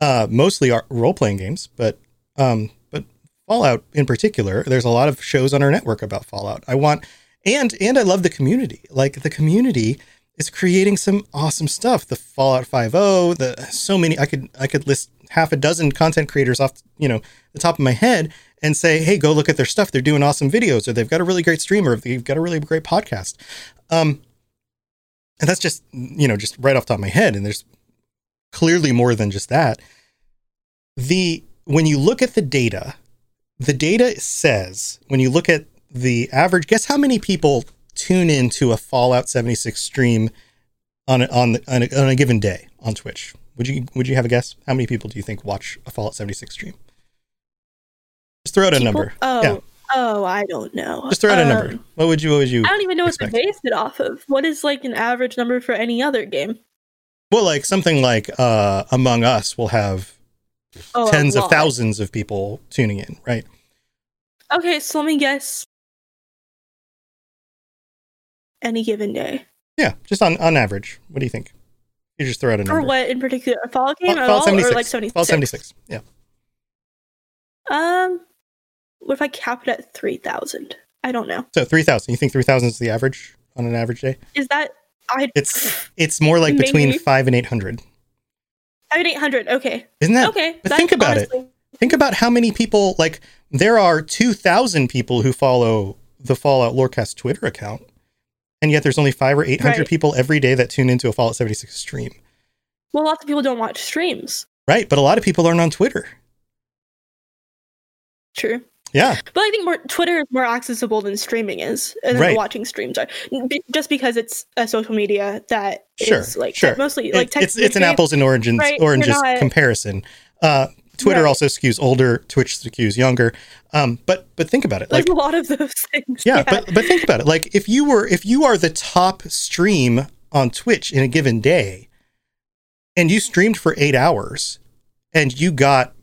uh, mostly role playing games, but um, but Fallout in particular. There's a lot of shows on our network about Fallout. I want and and I love the community. Like the community is creating some awesome stuff. The Fallout 50, the so many I could I could list half a dozen content creators off, you know, the top of my head and say, "Hey, go look at their stuff. They're doing awesome videos or they've got a really great streamer, or they've got a really great podcast." Um and that's just, you know, just right off top of my head and there's clearly more than just that. The when you look at the data, the data says when you look at the average, guess how many people tune into a Fallout 76 stream on a, on, the, on, a, on a given day on Twitch? Would you would you have a guess? How many people do you think watch a Fallout 76 stream? Just throw out a number. Oh, Yeah, oh, I don't know. just throw out a Um, number. What would you what would you I don't even know expect? what to base it off of. What is like an average number for any other game? Well, like something like uh Among Us will have Oh, tens of thousands of people tuning in, right? Okay, so let me guess. Any given day. Yeah, just on on average. What do you think? You just throw out a number. For what in particular? A Fallout game Fall- at Fallout all? 76. Or like 76? Fallout 76. Yeah. Um, what if I cap it at 3,000? I don't know. So 3000. You think 3000 is the average on an average day? Is that. I. It's it's more like between 5 and 800. I had 800. Okay. Isn't that Okay. But think about it. Think about how many people like there are 2000 people who follow the Fallout Lorecast Twitter account. And yet there's only 5 or 800 Right. people every day that tune into a Fallout 76 stream. Well, lots of people don't watch streams. Right? But a lot of people aren't on Twitter. True. Yeah. But I think more Twitter is more accessible than streaming is, and Right. watching streams are, just because it's a social media that is Sure. like sure. mostly It- like it's it's an apples and oranges right, oranges not- comparison. Uh, Twitter Right. also skews older. Twitch skews younger. Um, but but think about it. There's Like a lot of those things. yeah, but but think about it. Like if you were if you are the top stream on Twitch in a given day, and you streamed for eight hours, and you got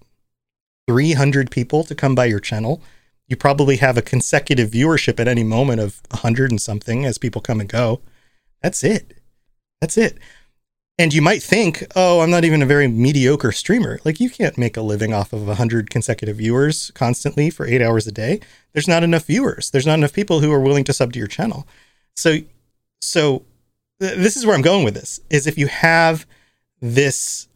three hundred people to come by your channel, you probably have a consecutive viewership at any moment of a hundred and something as people come and go. That's it. That's it. And you might think, oh, I'm not even a very mediocre streamer. Like you can't make a living off of 100 consecutive viewers constantly for 8 hours a day. There's not enough viewers. There's not enough people who are willing to sub to your channel. So so th- this is where I'm going with this. Is if you have this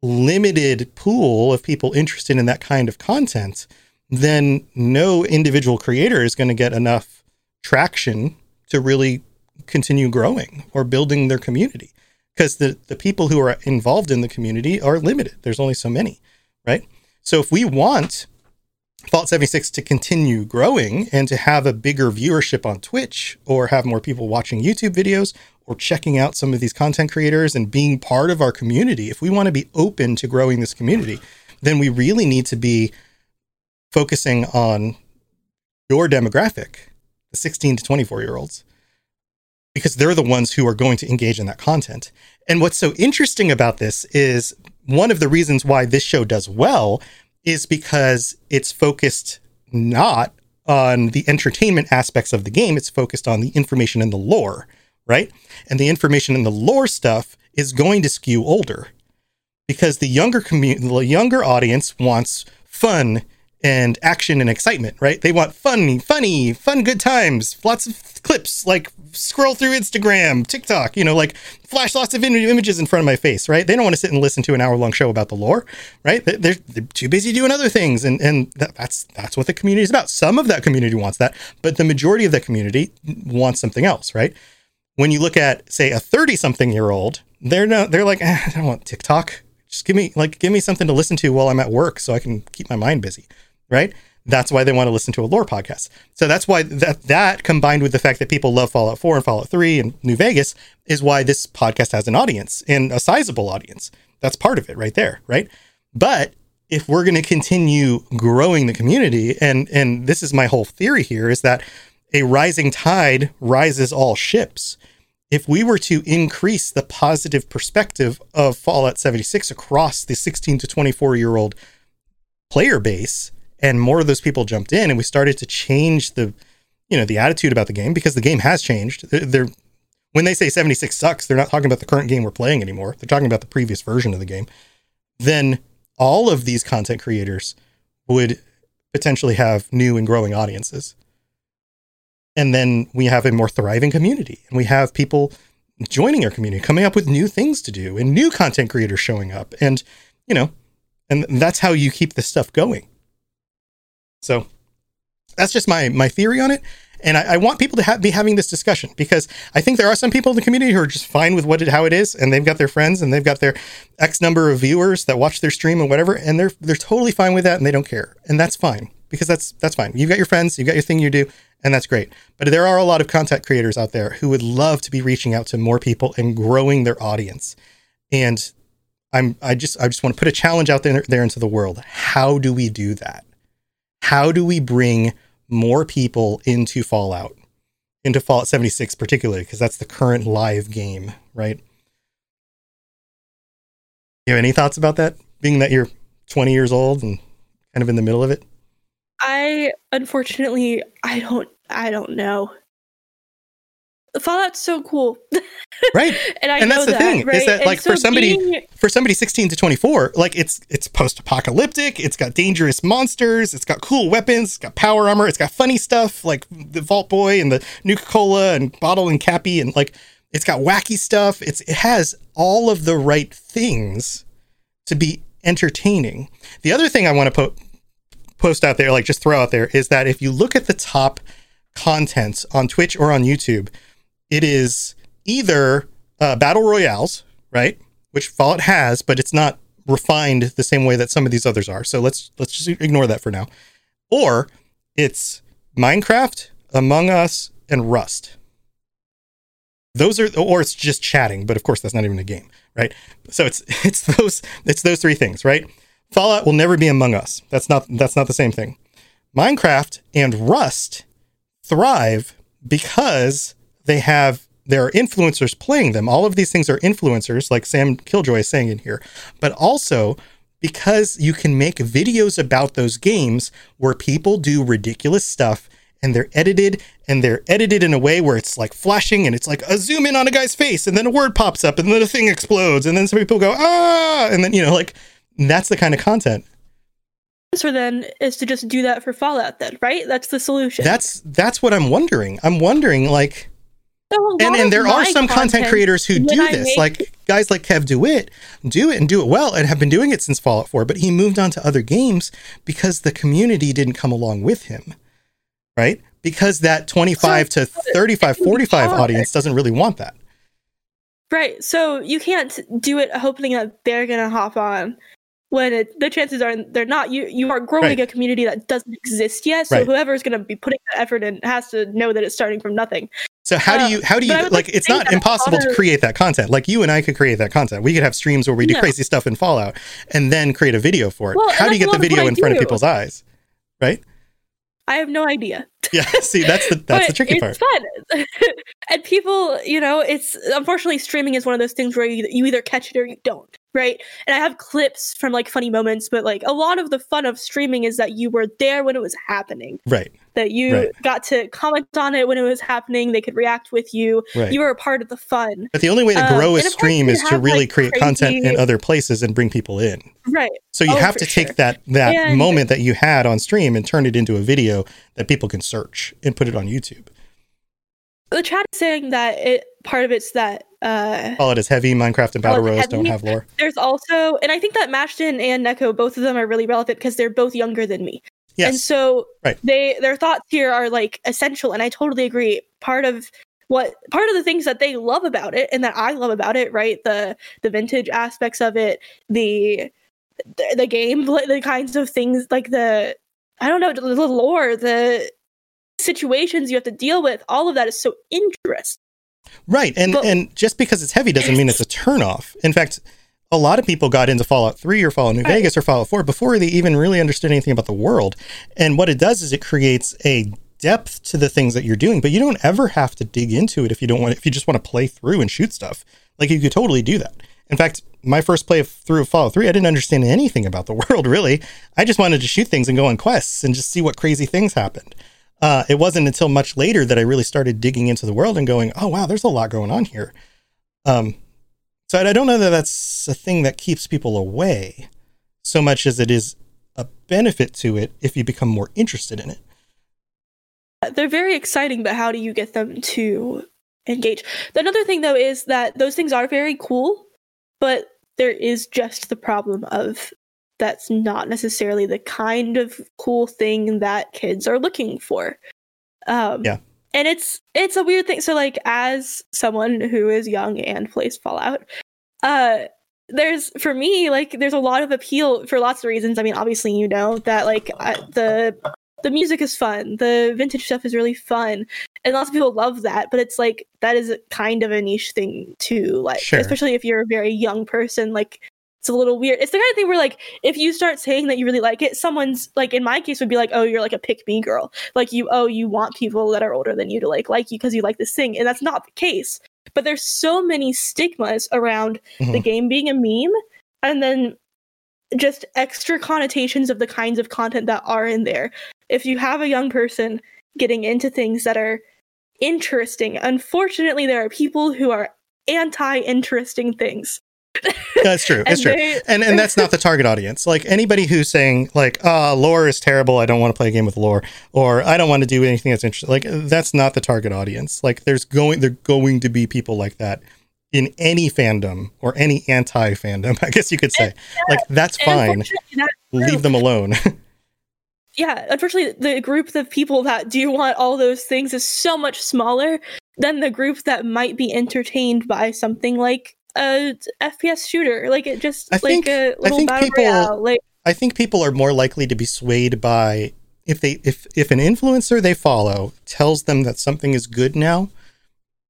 limited pool of people interested in that kind of content, then no individual creator is going to get enough traction to really continue growing or building their community because the, the people who are involved in the community are limited. There's only so many, right? So if we want Fault 76 to continue growing and to have a bigger viewership on Twitch or have more people watching YouTube videos or checking out some of these content creators and being part of our community, if we want to be open to growing this community, then we really need to be focusing on your demographic, the 16 to 24 year olds, because they're the ones who are going to engage in that content. And what's so interesting about this is one of the reasons why this show does well is because it's focused not on the entertainment aspects of the game, it's focused on the information and the lore, right? And the information and the lore stuff is going to skew older because the younger community, the younger audience wants fun and action and excitement, right? They want funny, funny, fun, good times, lots of clips, like scroll through Instagram, TikTok, you know, like flash lots of im- images in front of my face, right? They don't want to sit and listen to an hour long show about the lore, right? They- They're, they're too busy doing other things, and and that, that's that's what the community is about. Some of that community wants that, but the majority of the community wants something else, right? When you look at, say, a thirty-something year old, they're not, they're like, "Eh, I don't want TikTok. Just give me like give me something to listen to while I'm at work, so I can keep my mind busy right? That's why they want to listen to a lore podcast. So that's why that that combined with the fact that people love Fallout 4 and Fallout 3 and New Vegas is why this podcast has an audience and a sizable audience. That's part of it right there, right? But if we're going to continue growing the community and and this is my whole theory here is that a rising tide rises all ships. If we were to increase the positive perspective of Fallout 76 across the 16 to 24 year old player base and more of those people jumped in and we started to change the you know the attitude about the game because the game has changed. They're, when they say 76 sucks they're not talking about the current game we're playing anymore. They're talking about the previous version of the game. Then all of these content creators would potentially have new and growing audiences. And then we have a more thriving community and we have people joining our community coming up with new things to do and new content creators showing up and you know and that's how you keep this stuff going so that's just my my theory on it. And I, I want people to ha- be having this discussion because I think there are some people in the community who are just fine with what it, how it is, and they've got their friends and they've got their X number of viewers that watch their stream and whatever, and they're they're totally fine with that and they don't care, and that's fine because that's that's fine. You've got your friends, you've got your thing you do, and that's great. But there are a lot of content creators out there who would love to be reaching out to more people and growing their audience, and I'm I just I just want to put a challenge out there there into the world. How do we do that? How do we bring more people into Fallout, into Fallout 76 particularly, because that's the current live game, right? You have any thoughts about that? Being that you're 20 years old and kind of in the middle of it? I unfortunately I don't I don't know. Fallout's so cool. right and I and that's the that, thing right? is that like so for somebody being- for somebody 16 to 24 like it's it's post-apocalyptic it's got dangerous monsters it's got cool weapons it's got power armor it's got funny stuff like the vault boy and the nuka-cola and bottle and cappy and like it's got wacky stuff it's it has all of the right things to be entertaining the other thing i want to po- post out there like just throw out there is that if you look at the top contents on twitch or on youtube it is either uh, battle royales, right? Which Fallout has, but it's not refined the same way that some of these others are. So let's let's just ignore that for now. Or it's Minecraft, Among Us, and Rust. Those are, or it's just chatting, but of course that's not even a game, right? So it's it's those it's those three things, right? Fallout will never be Among Us. That's not that's not the same thing. Minecraft and Rust thrive because they have there are influencers playing them. All of these things are influencers, like Sam Killjoy is saying in here, but also because you can make videos about those games where people do ridiculous stuff and they're edited and they're edited in a way where it's like flashing and it's like a zoom in on a guy's face and then a word pops up and then a thing explodes and then some people go ah and then you know like that's the kind of content answer then is to just do that for Fallout then, right? That's the solution. that's that's what i'm wondering i'm wondering like and and there are some content, creators who do I this make- like guys like KevDuit do it and do it well and have been doing it since fallout 4 but he moved on to other games because the community didn't come along with him right because that 25 to 35 45 audience doesn't really want that Right. So you can't do it hoping that they're gonna hop on when it, the chances are they're not. You you are growing Right. a community that doesn't exist yet. So Right. whoever's gonna be putting the effort in has to know that it's starting from nothing. So how Uh, do you how do you like it's not impossible to create that content. Like you and i could create that content. We could have streams where we do No. crazy stuff in fallout and then create a video for it. Well, how do you get the lot of what video in front of people's eyes? Right? I have no idea. yeah see that's the that's the tricky part. it's fun. and people, you know, it's unfortunately streaming is one of those things where you, you either catch it or you don't, right? And I have clips from like funny moments, but like a lot of the fun of streaming is that you were there when it was happening, right that you Right. got to comment on it when it was happening, they could react with you. Right. You were a part of the fun. But the only way to Um, grow a of course stream is to really like, create content in other places and bring people in. Right. So you Oh, have to take sure. that that And- moment that you had on stream and turn it into a video that people can search and put it on YouTube. The chat is saying that it part of it's that uh Call it as heavy. Minecraft and Battle Royals don't have lore. there's also and I think that Mashton and Neko, both of them are really relevant because they're both younger than me. Yes. And so Right. they their thoughts here are like essential and I totally agree. Part of what part of the things that they love about it and that I love about it, right? The the vintage aspects of it, the the, the game, the kinds of things like the I don't know, the lore, the situations you have to deal with, all of that is so interesting. Right. And But- and just because it's heavy doesn't mean it's a turnoff. In fact, a lot of people got into Fallout 3 or Fallout New Right. Vegas or Fallout 4 before they even really understood anything about the world. And what it does is it creates a depth to the things that you're doing, but you don't ever have to dig into it if you don't want if you just want to play through and shoot stuff. Like you could totally do that. In fact, my first play through of Fallout 3, I didn't understand anything about the world really. I just wanted to shoot things and go on quests and just see what crazy things happened. Uh, it wasn't until much later that I really started digging into the world and going, "Oh wow, there's a lot going on here." Um, so I don't know that that's a thing that keeps people away so much as it is a benefit to it if you become more interested in it. they're very exciting, but how do you get them to engage? Another thing though is that those things are very cool, but there is just the problem of that's not necessarily the kind of cool thing that kids are looking for. Um, Yeah. and it's it's a weird thing. So like as someone who is young and plays Fallout, uh, there's for me like there's a lot of appeal for lots of reasons. I mean, obviously you know that like I, the the music is fun, the vintage stuff is really fun, and lots of people love that. But it's like that is kind of a niche thing too. Like Sure. especially if you're a very young person, like it's a little weird. It's the kind of thing where like if you start saying that you really like it, someone's like in my case would be like, oh, you're like a pick me girl. Like you, oh, you want people that are older than you to like like you because you like this thing, and that's not the case. But there's so many stigmas around the Mhm. game being a meme, and then just extra connotations of the kinds of content that are in there. If you have a young person getting into things that are interesting, unfortunately, there are people who are anti-interesting things. That's true. It's true. they- And and that's not the target audience. Like anybody who's saying like, "Ah, lore is terrible. I don't want to play a game with lore," or "I don't want to do anything that's interesting." Like that's not the target audience. Like there's going there going to be people like that in any fandom or any anti fandom. I guess you could say. Like that's fine. unfortunately, that Leave them alone. yeah, unfortunately, the group of people that do want all those things is so much smaller than the group that might be entertained by something like a FPS shooter, like it just I like a little think battle people- royale. Like I think people are more likely to be swayed by if they if if an influencer they follow tells them that something is good now,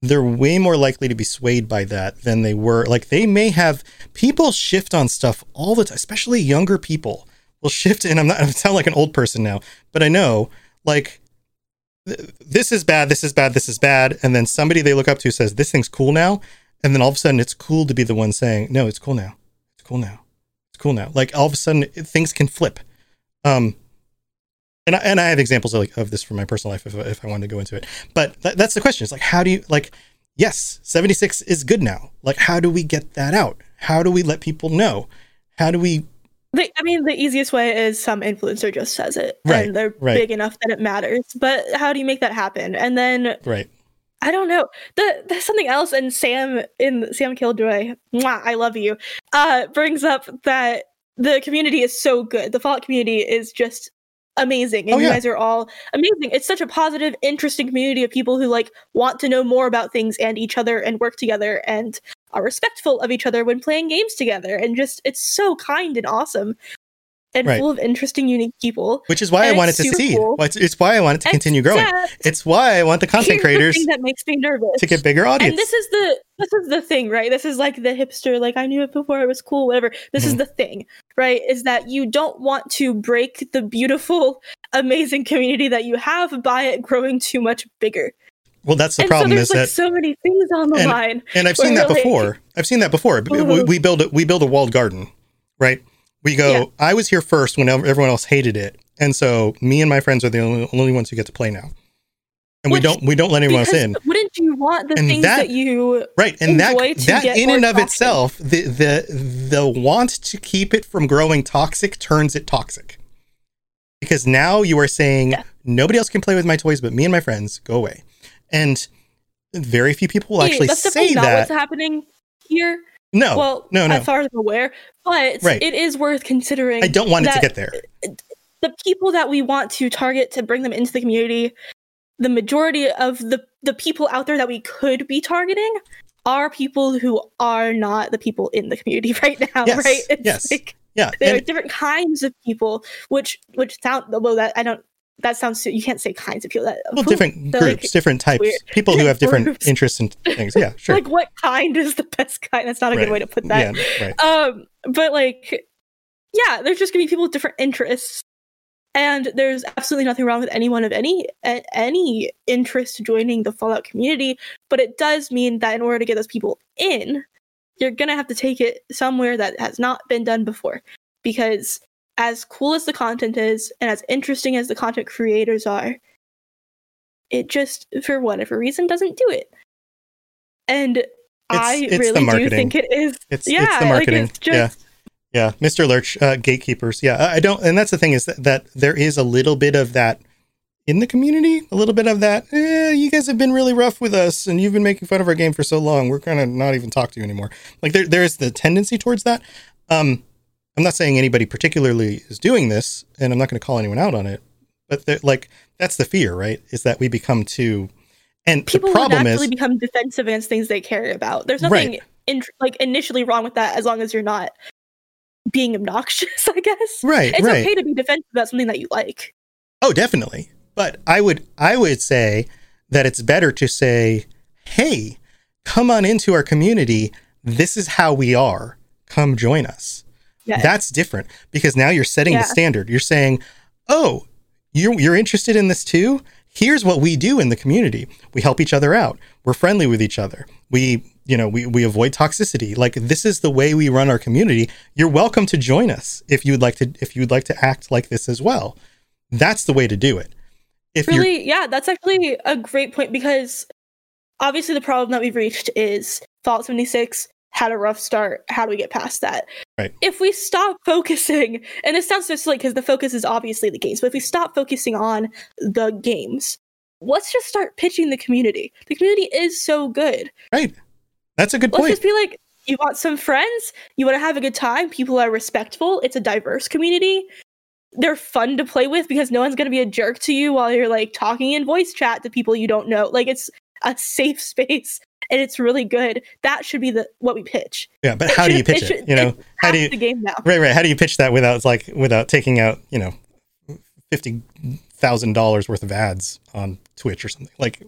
they're way more likely to be swayed by that than they were. Like they may have people shift on stuff all the time, especially younger people will shift. And I'm not I sound like an old person now, but I know like th- this is bad, this is bad, this is bad, and then somebody they look up to says this thing's cool now, and then all of a sudden it's cool to be the one saying no, it's cool now, it's cool now it's cool now. Like all of a sudden it- things can flip. Um, and I, and I have examples of, like, of this from my personal life if, if I wanted to go into it. But that, that's the question. It's like, how do you like, yes, 76 is good now. Like, how do we get that out? How do we let people know? How do we, the, I mean, the easiest way is some influencer just says it, Right, and they're right. big enough that it matters. But how do you make that happen? And then right. I don't know. The, there's something else, and Sam in Sam Killjoy, mwah, I love you, uh, brings up that the community is so good. The Fallout community is just amazing, and Oh, you guys are all amazing. It's such a positive, interesting community of people who like want to know more about things and each other and work together and are respectful of each other when playing games together. And just it's so kind and awesome and Right. full of interesting, unique people. Which is why I wanted to see. cool. It's, it's why I wanted it to continue growing. It's why I want the content Here's the creators that makes me nervous to get bigger audience. and this is the this is the thing right this is like the hipster like i knew it before it was cool whatever this is Mhm. the thing right is that you don't want to break the beautiful amazing community that you have by it growing too much bigger well, that's the and problem so there's is like that so many things on the and- line and I've seen that like- before. I've seen that before. We, we build a, we build a walled garden, right? We go. Yeah. I was here first when everyone else hated it, and so me and my friends are the only, only ones who get to play now. And we don't we don't let anyone else in, wouldn't you want the And things that- that, you right? And that that get in and of traction? itself, the the the want to keep it from growing toxic turns it toxic, because now you are saying Yeah. nobody else can play with my toys but me and my friends. Go away, and very few people will Hey, actually that's say not that. what's happening here No, well no, no. as far as i'm aware but Right. it is worth considering I don't want it to get there. the people that we want to target to bring them into the community, the majority of the the people out there that we could be targeting are people who are not the people in the community right now, Yes, right? It's yes. like Yeah, there are different kinds of people, which which sound well that I don't that sounds you can't say kinds of people that well, different they're, like, groups, different types, weird. people who have different Groups. interests and things. Yeah, sure. Like what kind is the best kind? That's not a Right. good way to put that. Yeah, right. Um, but like, yeah, there's just gonna be people with different interests, and there's absolutely nothing wrong with anyone of any any interest joining the Fallout community. But it does mean that in order to get those people in, you're gonna have to take it somewhere that has not been done before, because as cool as the content is and as interesting as the content creators are, it just for whatever reason doesn't do it. And I it's really do think it is. It's yeah, it's the like, marketing. it's just, yeah, yeah. Mr. Lurch, uh, gatekeepers. Yeah, I don't, and that's the thing is that, that there is a little bit of that in the community. A little bit of that. Eh, you guys have been really rough with us, and you've been making fun of our game for so long. We're gonna not even talk to you anymore. Like there, there is the tendency towards that. Um, I'm not saying anybody particularly is doing this, and I'm not going to call anyone out on it, but like that's the fear, right? Is that we become too, and People the will problem naturally is, become defensive against things they care about. There's nothing Right. in, like initially wrong with that as long as you're not being obnoxious. I guess. right, It's right. okay to be defensive about something that you like. Oh, definitely. But I would I would say that it's better to say, "Hey, come on into our community. This is how we are. Come join us." Yeah. That's different because now you're setting Yeah. the standard. You're saying, "Oh, you're you're interested in this too? Here's what we do in the community. We help each other out. We're friendly with each other. We, you know, we we avoid toxicity. Like this is the way we run our community. You're welcome to join us if you'd like to if you'd like to act like this as well. That's the way to do it. If really yeah that's actually a great point because obviously the problem that we've reached is fallout 76 had a rough start how do we get past that? Right. if we stop focusing and this sounds so silly because the focus is obviously the games but if we stop focusing on the games let's just start pitching the community. The community is so good. Right. That's a good let's point. just be like you want some friends? You want to have a good time? People are respectful? It's a diverse community. They're fun to play with because no one's going to be a jerk to you while you're like talking in voice chat to people you don't know. Like it's a safe space and it's really good that should be the what we pitch yeah, but It how do you pitch it it? should- You know, how do you the game now Right, right. How do you pitch that without like without taking out, you know, fifty thousand dollars worth of ads on Twitch or something? Like,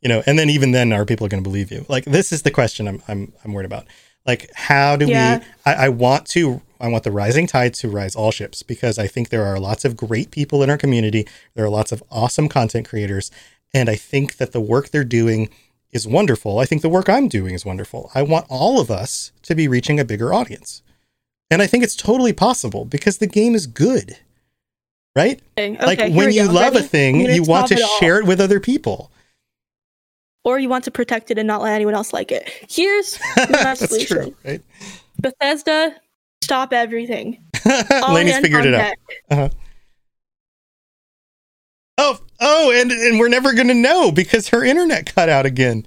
you know, and then even then are people going to believe you? Like this is the question I'm I'm I'm worried about. Like how do Yeah. we I, I want to I want the rising tide to rise all ships because I think there are lots of great people in our community. There are lots of awesome content creators. And I think that the work they're doing is wonderful. I think the work I'm doing is wonderful. I want all of us to be reaching a bigger audience. And I think it's totally possible because the game is good. Right? Okay, like here when you go. love Ready? a thing, you want to it share it with other people. or you want to protect it and not let anyone else like it here's my solution true, right? bethesda stop everything Lainey's figured it out. Uh-huh. Oh, oh, and and we're never gonna know because her internet cut out again.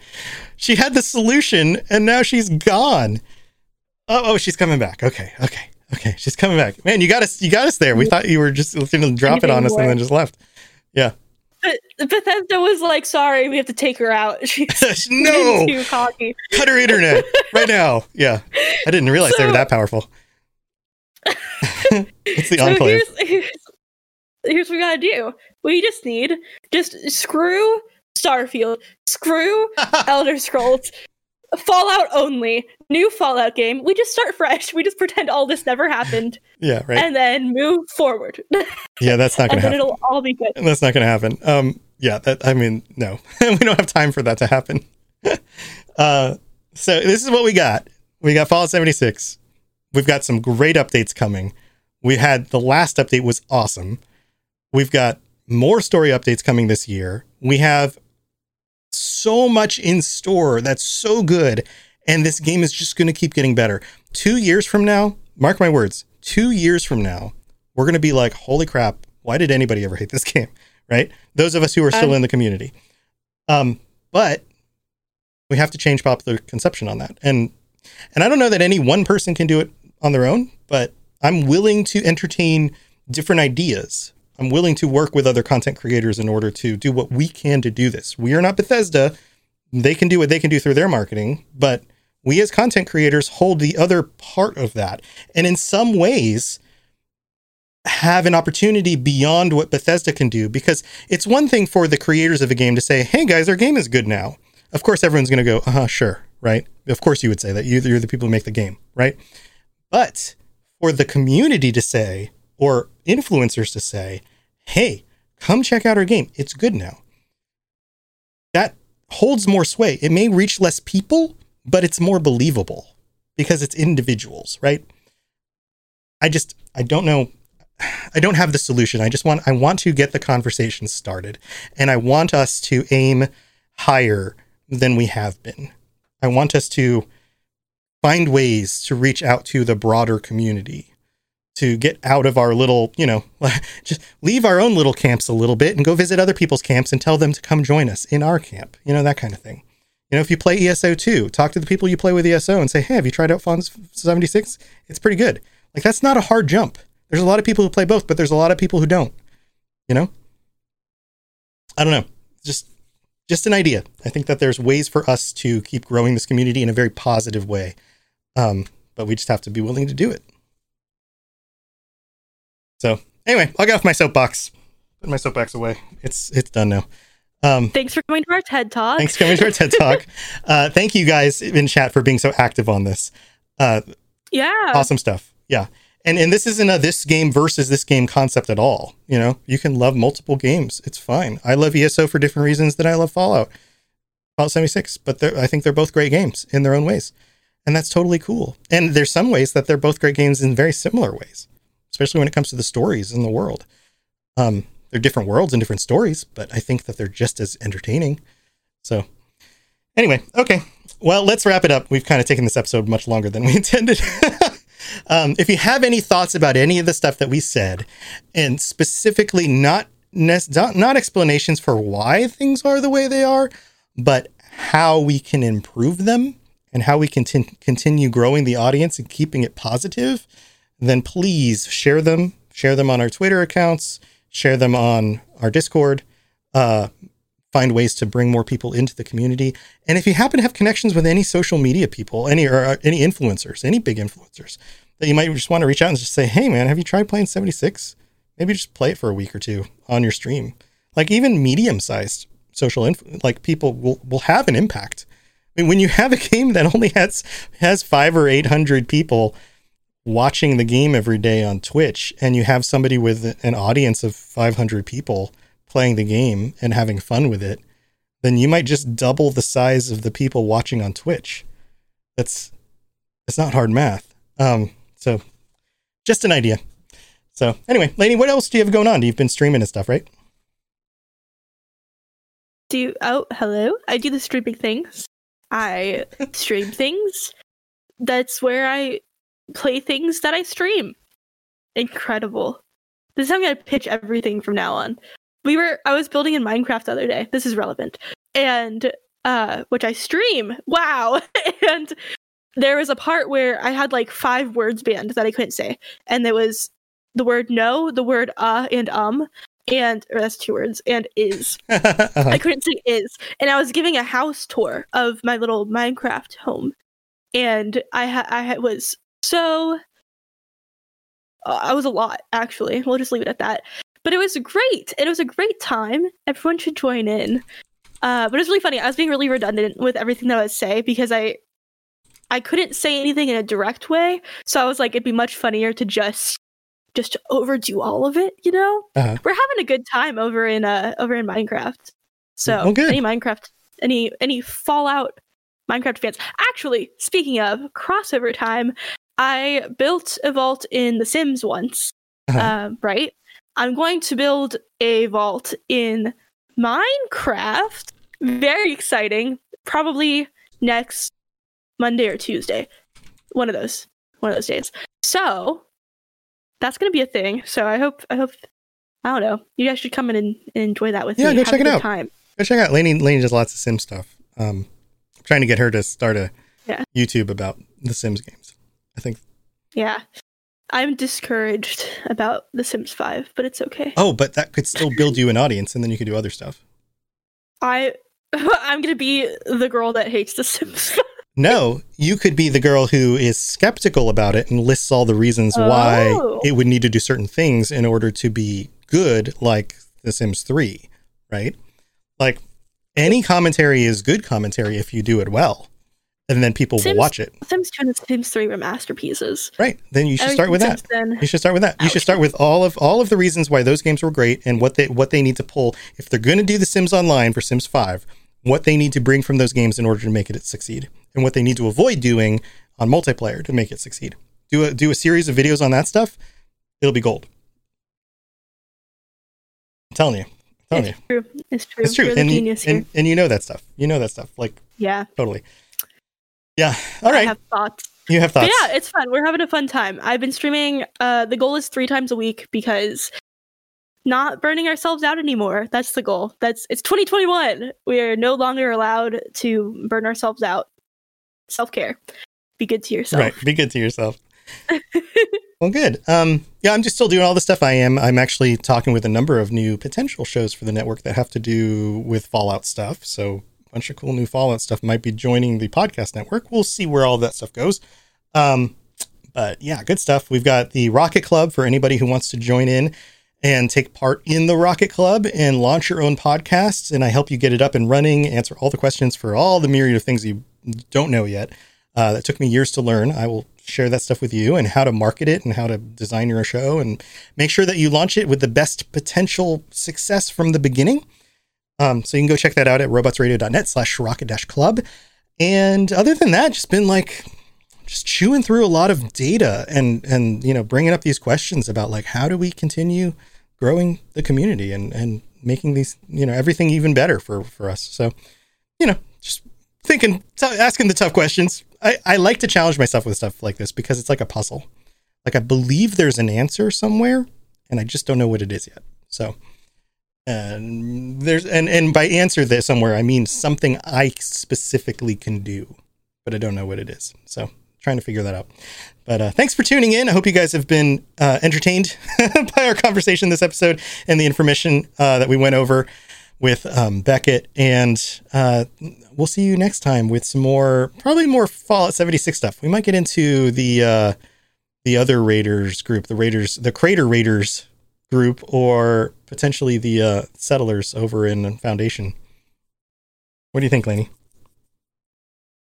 She had the solution and now she's gone. Oh, oh, she's coming back. Okay, okay, okay. She's coming back. Man, you got us. You got us there. We thought you were just gonna drop it on us and then just left. Yeah. But Bethesda was like, "Sorry, we have to take her out. She's No. too cocky." Cut her internet right now. Yeah. I didn't realize they were that powerful. it's the So enclave. here's, here's here's what we gotta do. We just need just screw Starfield, screw Elder Scrolls, Fallout only, new Fallout game. We just start fresh. We just pretend all this never happened, Yeah, right. and then move forward, yeah, that's not gonna then happen. it'll all be good. That's not going to happen. Um, yeah, that I mean, no, we don't have time for that to happen. uh, so this is what we got. We got Fallout 76. We've got some great updates coming. We had the last update was awesome. We've got more story updates coming this year. We have so much in store that's so good, and this game is just going to keep getting better. Two years from now, mark my words. Two years from now, we're going to be like, holy crap, why did anybody ever hate this game? Right? Those of us who are still Um, in the community. Um, but we have to change popular conception on that. And and I don't know that any one person can do it on their own, but I'm willing to entertain different ideas. I'm willing to work with other content creators in order to do what we can to do this. We are not Bethesda. They can do what they can do through their marketing, but we as content creators hold the other part of that. And in some ways, have an opportunity beyond what Bethesda can do because it's one thing for the creators of a game to say, "Hey guys, our game is good now." Of course, everyone's going to go, "Uh huh, sure, right." Of course, you would say that you- you're the people who make the game, right? But for the community to say, or influencers to say, "Hey, come check out our game. It's good now." That holds more sway. It may reach less people, but it's more believable because it's individuals, right? I just I don't know I don't have the solution. I just want I want to get the conversation started and I want us to aim higher than we have been. I want us to find ways to reach out to the broader community to get out of our little, you know, just leave our own little camps a little bit and go visit other people's camps and tell them to come join us in our camp. You know, that kind of thing. You know, if you play ESO 2, talk to the people you play with ESO and say, hey, have you tried out Fallout 76? It's pretty good. Like that's not a hard jump. There's a lot of people who play both, but there's a lot of people who don't. You know? I don't know. Just just an idea. I think that there's ways for us to keep growing this community in a very positive way. Um, but we just have to be willing to do it. So anyway, I'll get off my soapbox. Put my soapbox away. It's it's done now. Um, Thanks for coming to our TED Talk. Thanks for coming to our TED Talk. Uh, thank you guys in chat for being so active on this. Uh, yeah. Awesome stuff. Yeah. And and this isn't a this game versus this game concept at all. You know, you can love multiple games. It's fine. I love ESO for different reasons than I love Fallout. Fallout 76, but I think they're both great games in their own ways. And that's totally cool. And there's some ways that they're both great games in very similar ways, especially when it comes to the stories in the world. Um, they're different worlds and different stories, but I think that they're just as entertaining. So, anyway, okay. Well, let's wrap it up. We've kind of taken this episode much longer than we intended. um, if you have any thoughts about any of the stuff that we said, and specifically not not, not explanations for why things are the way they are, but how we can improve them and how we can t- continue growing the audience and keeping it positive, then please share them. Share them on our Twitter accounts share them on our Discord, uh, find ways to bring more people into the community. And if you happen to have connections with any social media people, any or uh, any influencers, any big influencers that you might just want to reach out and just say, "Hey, man, have you tried playing 76? Maybe just play it for a week or two on your stream." Like even medium-sized social inf- like people will will have an impact. I mean, when you have a game that only has has five or eight hundred people watching the game every day on Twitch and you have somebody with an audience of 500 people playing the game and having fun with it, then you might just double the size of the people watching on Twitch. That's it's not hard math. Um, so just an idea. So anyway, Lainey, what else do you have going on? You've been streaming and stuff, right? Do you, oh hello? I do the streaming things. I stream things. That's where I play things that I stream. Incredible. This is how I'm gonna pitch everything from now on. We were I was building in Minecraft the other day. This is relevant. And uh which I stream. Wow. and there was a part where I had like five words banned that I couldn't say. And there was the word no, the word uh and um, and or that's two words, and is. uh-huh. I couldn't say is. And I was giving a house tour of my little Minecraft home. And I ha- I was so uh, I was a lot, actually. We'll just leave it at that. But it was great. It was a great time. Everyone should join in. Uh, but it was really funny. I was being really redundant with everything that I would say because I I couldn't say anything in a direct way. So I was like, it'd be much funnier to just just overdo all of it, you know? Uh-huh. We're having a good time over in uh over in Minecraft. So oh, any Minecraft any any Fallout Minecraft fans. Actually, speaking of crossover time, I built a vault in The Sims once, uh-huh. uh, right? I'm going to build a vault in Minecraft. Very exciting. Probably next Monday or Tuesday. One of those. One of those days. So that's gonna be a thing. So I hope I hope I don't know. You guys should come in and, and enjoy that with yeah, me. Yeah, go check it out. Time. Go check out. Lainey Lainey does lots of Sim stuff. Um, I'm trying to get her to start a yeah. YouTube about the Sims games. I think. Yeah. I'm discouraged about The Sims 5, but it's okay. Oh, but that could still build you an audience and then you could do other stuff. I I'm going to be the girl that hates The Sims. no, you could be the girl who is skeptical about it and lists all the reasons oh. why it would need to do certain things in order to be good like The Sims 3, right? Like any commentary is good commentary if you do it well and then people Sims, will watch it. Sims 2 and Sims 3 were masterpieces. Right. Then you should start with that. Then, you should start with that. You should start with all of all of the reasons why those games were great and what they what they need to pull if they're going to do the Sims Online for Sims 5, what they need to bring from those games in order to make it succeed, and what they need to avoid doing on multiplayer to make it succeed. Do a do a series of videos on that stuff. It'll be gold. I'm telling you. I'm telling it's you. True. It's true. It's true. And, and, and you know that stuff. You know that stuff. Like yeah. Totally. Yeah. All right. I have thoughts. You have thoughts. But yeah, it's fun. We're having a fun time. I've been streaming. Uh, the goal is three times a week because not burning ourselves out anymore. That's the goal. That's it's 2021. We are no longer allowed to burn ourselves out. Self care. Be good to yourself. Right. Be good to yourself. well, good. Um, yeah, I'm just still doing all the stuff I am. I'm actually talking with a number of new potential shows for the network that have to do with Fallout stuff. So bunch of cool new Fallout stuff might be joining the podcast network. We'll see where all that stuff goes. Um, but yeah, good stuff. We've got the Rocket Club for anybody who wants to join in and take part in the Rocket Club and launch your own podcast. And I help you get it up and running, answer all the questions for all the myriad of things you don't know yet. Uh, that took me years to learn. I will share that stuff with you and how to market it and how to design your show and make sure that you launch it with the best potential success from the beginning. Um, so you can go check that out at robotsradio.net slash rocket dash club. And other than that, just been like just chewing through a lot of data and, and, you know, bringing up these questions about like, how do we continue growing the community and, and making these, you know, everything even better for, for us. So, you know, just thinking, t- asking the tough questions. I, I like to challenge myself with stuff like this because it's like a puzzle. Like I believe there's an answer somewhere, and I just don't know what it is yet. So, and there's and and by answer there somewhere I mean something I specifically can do, but I don't know what it is. So trying to figure that out. But uh, thanks for tuning in. I hope you guys have been uh, entertained by our conversation this episode and the information uh, that we went over with um, Beckett. And uh, we'll see you next time with some more, probably more Fallout 76 stuff. We might get into the uh, the other Raiders group, the Raiders, the Crater Raiders group, or potentially the uh, settlers over in Foundation. What do you think, Lainey?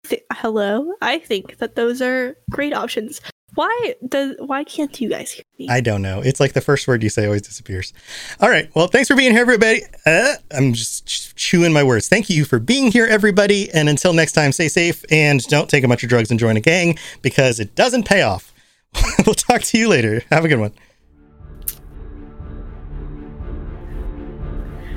Th- Hello, I think that those are great options. Why does why can't you guys hear me? I don't know. It's like the first word you say always disappears. All right. Well, thanks for being here, everybody. Uh, I'm just chewing my words. Thank you for being here, everybody. And until next time, stay safe and don't take a bunch of drugs and join a gang because it doesn't pay off. we'll talk to you later. Have a good one.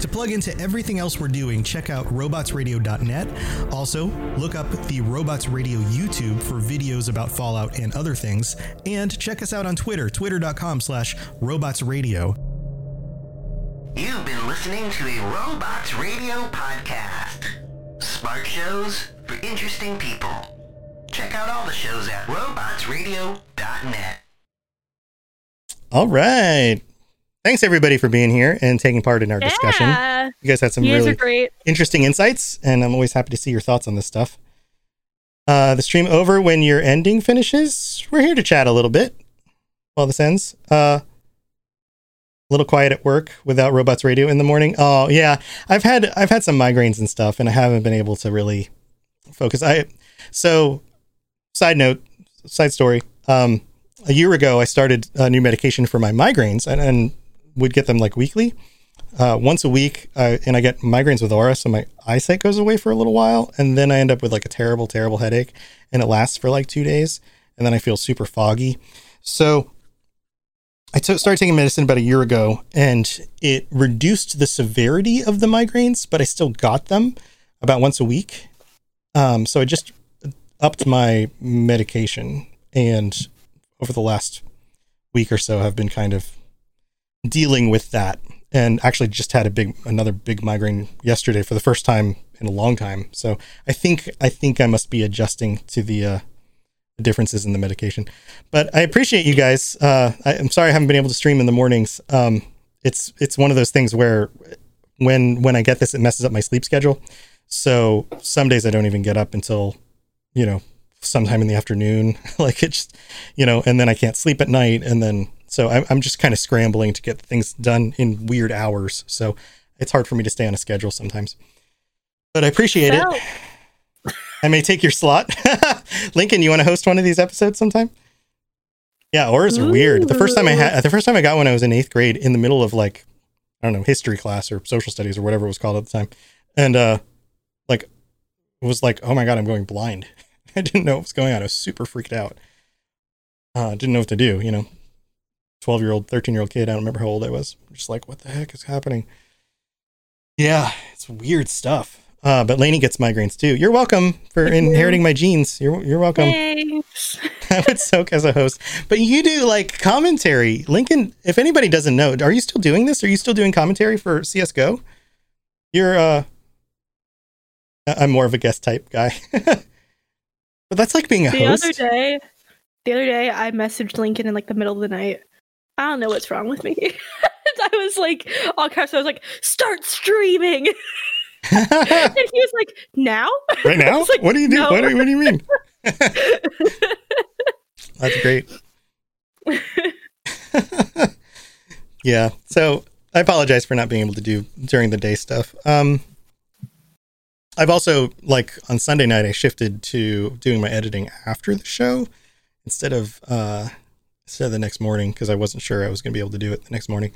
To plug into everything else we're doing, check out robotsradio.net. Also, look up the Robots Radio YouTube for videos about Fallout and other things. And check us out on Twitter, twitter.com slash robotsradio. You've been listening to a Robots Radio podcast. Smart shows for interesting people. Check out all the shows at robotsradio.net. All right. Thanks everybody for being here and taking part in our discussion. You guys had some You really great. interesting insights, and I'm always happy to see your thoughts on this stuff. Uh, the stream over when your ending finishes. We're here to chat a little bit while this ends. Uh, a little quiet at work without robots radio in the morning. Oh yeah, I've had I've had some migraines and stuff, and I haven't been able to really focus. I so side note, side story. Um, a year ago, I started a new medication for my migraines, and, and would get them like weekly uh, once a week, uh, and I get migraines with aura, so my eyesight goes away for a little while, and then I end up with like a terrible, terrible headache, and it lasts for like two days, and then I feel super foggy. So I t- started taking medicine about a year ago, and it reduced the severity of the migraines, but I still got them about once a week. Um, so I just upped my medication, and over the last week or so, have been kind of dealing with that. And actually just had a big another big migraine yesterday for the first time in a long time. So i think i think i must be adjusting to the uh differences in the medication. But i appreciate you guys. Uh I, i'm sorry i haven't been able to stream in the mornings. Um it's it's one of those things where when when i get this it messes up my sleep schedule. So some days i don't even get up until you know sometime in the afternoon. Like it's you know and then i can't sleep at night and then so I'm, I'm just kind of scrambling to get things done in weird hours. So it's hard for me to stay on a schedule sometimes. But I appreciate Well- it. I may take your slot. Lincoln, you want to host one of these episodes sometime? Yeah, auras are weird. The first time I had the first time I got one I was in eighth grade in the middle of like I don't know, history class or social studies or whatever it was called at the time. And uh like it was like, oh my god, I'm going blind. I didn't know what was going on. I was super freaked out. Uh didn't know what to do, you know. 12 year old, 13 year old kid. I don't remember how old I was. Just like, what the heck is happening? Yeah, it's weird stuff. Uh, but Lainey gets migraines too. You're welcome for inheriting my genes. You're you're welcome. Thanks. I would soak as a host. But you do like commentary. Lincoln, if anybody doesn't know, are you still doing this? Are you still doing commentary for CSGO? You're uh I'm more of a guest type guy. but that's like being a the host. other day, the other day I messaged Lincoln in like the middle of the night. I don't know what's wrong with me. I was like, all caps. I was like, start streaming. and he was like, now? right now? like, what do you do? "No." What, do, what do you mean? That's great. yeah. So I apologize for not being able to do during the day stuff. Um, I've also like on Sunday night I shifted to doing my editing after the show instead of uh instead of the next morning because I wasn't sure I was going to be able to do it the next morning.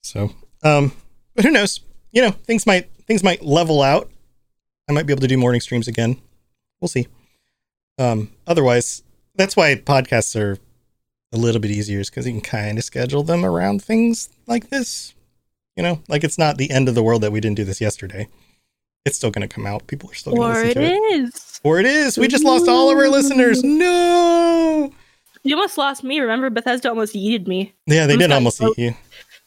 So, um, but who knows? You know, things might things might level out. I might be able to do morning streams again. We'll see. Um, otherwise, that's why podcasts are a little bit easier, is because you can kind of schedule them around things like this. You know, like it's not the end of the world that we didn't do this yesterday. It's still going to come out. People are still going to or listen it to it. is. Or it is. We just lost all of our listeners. No. You almost lost me. Remember, Bethesda almost yeeted me. Yeah, they Almost did almost eat yoked. you.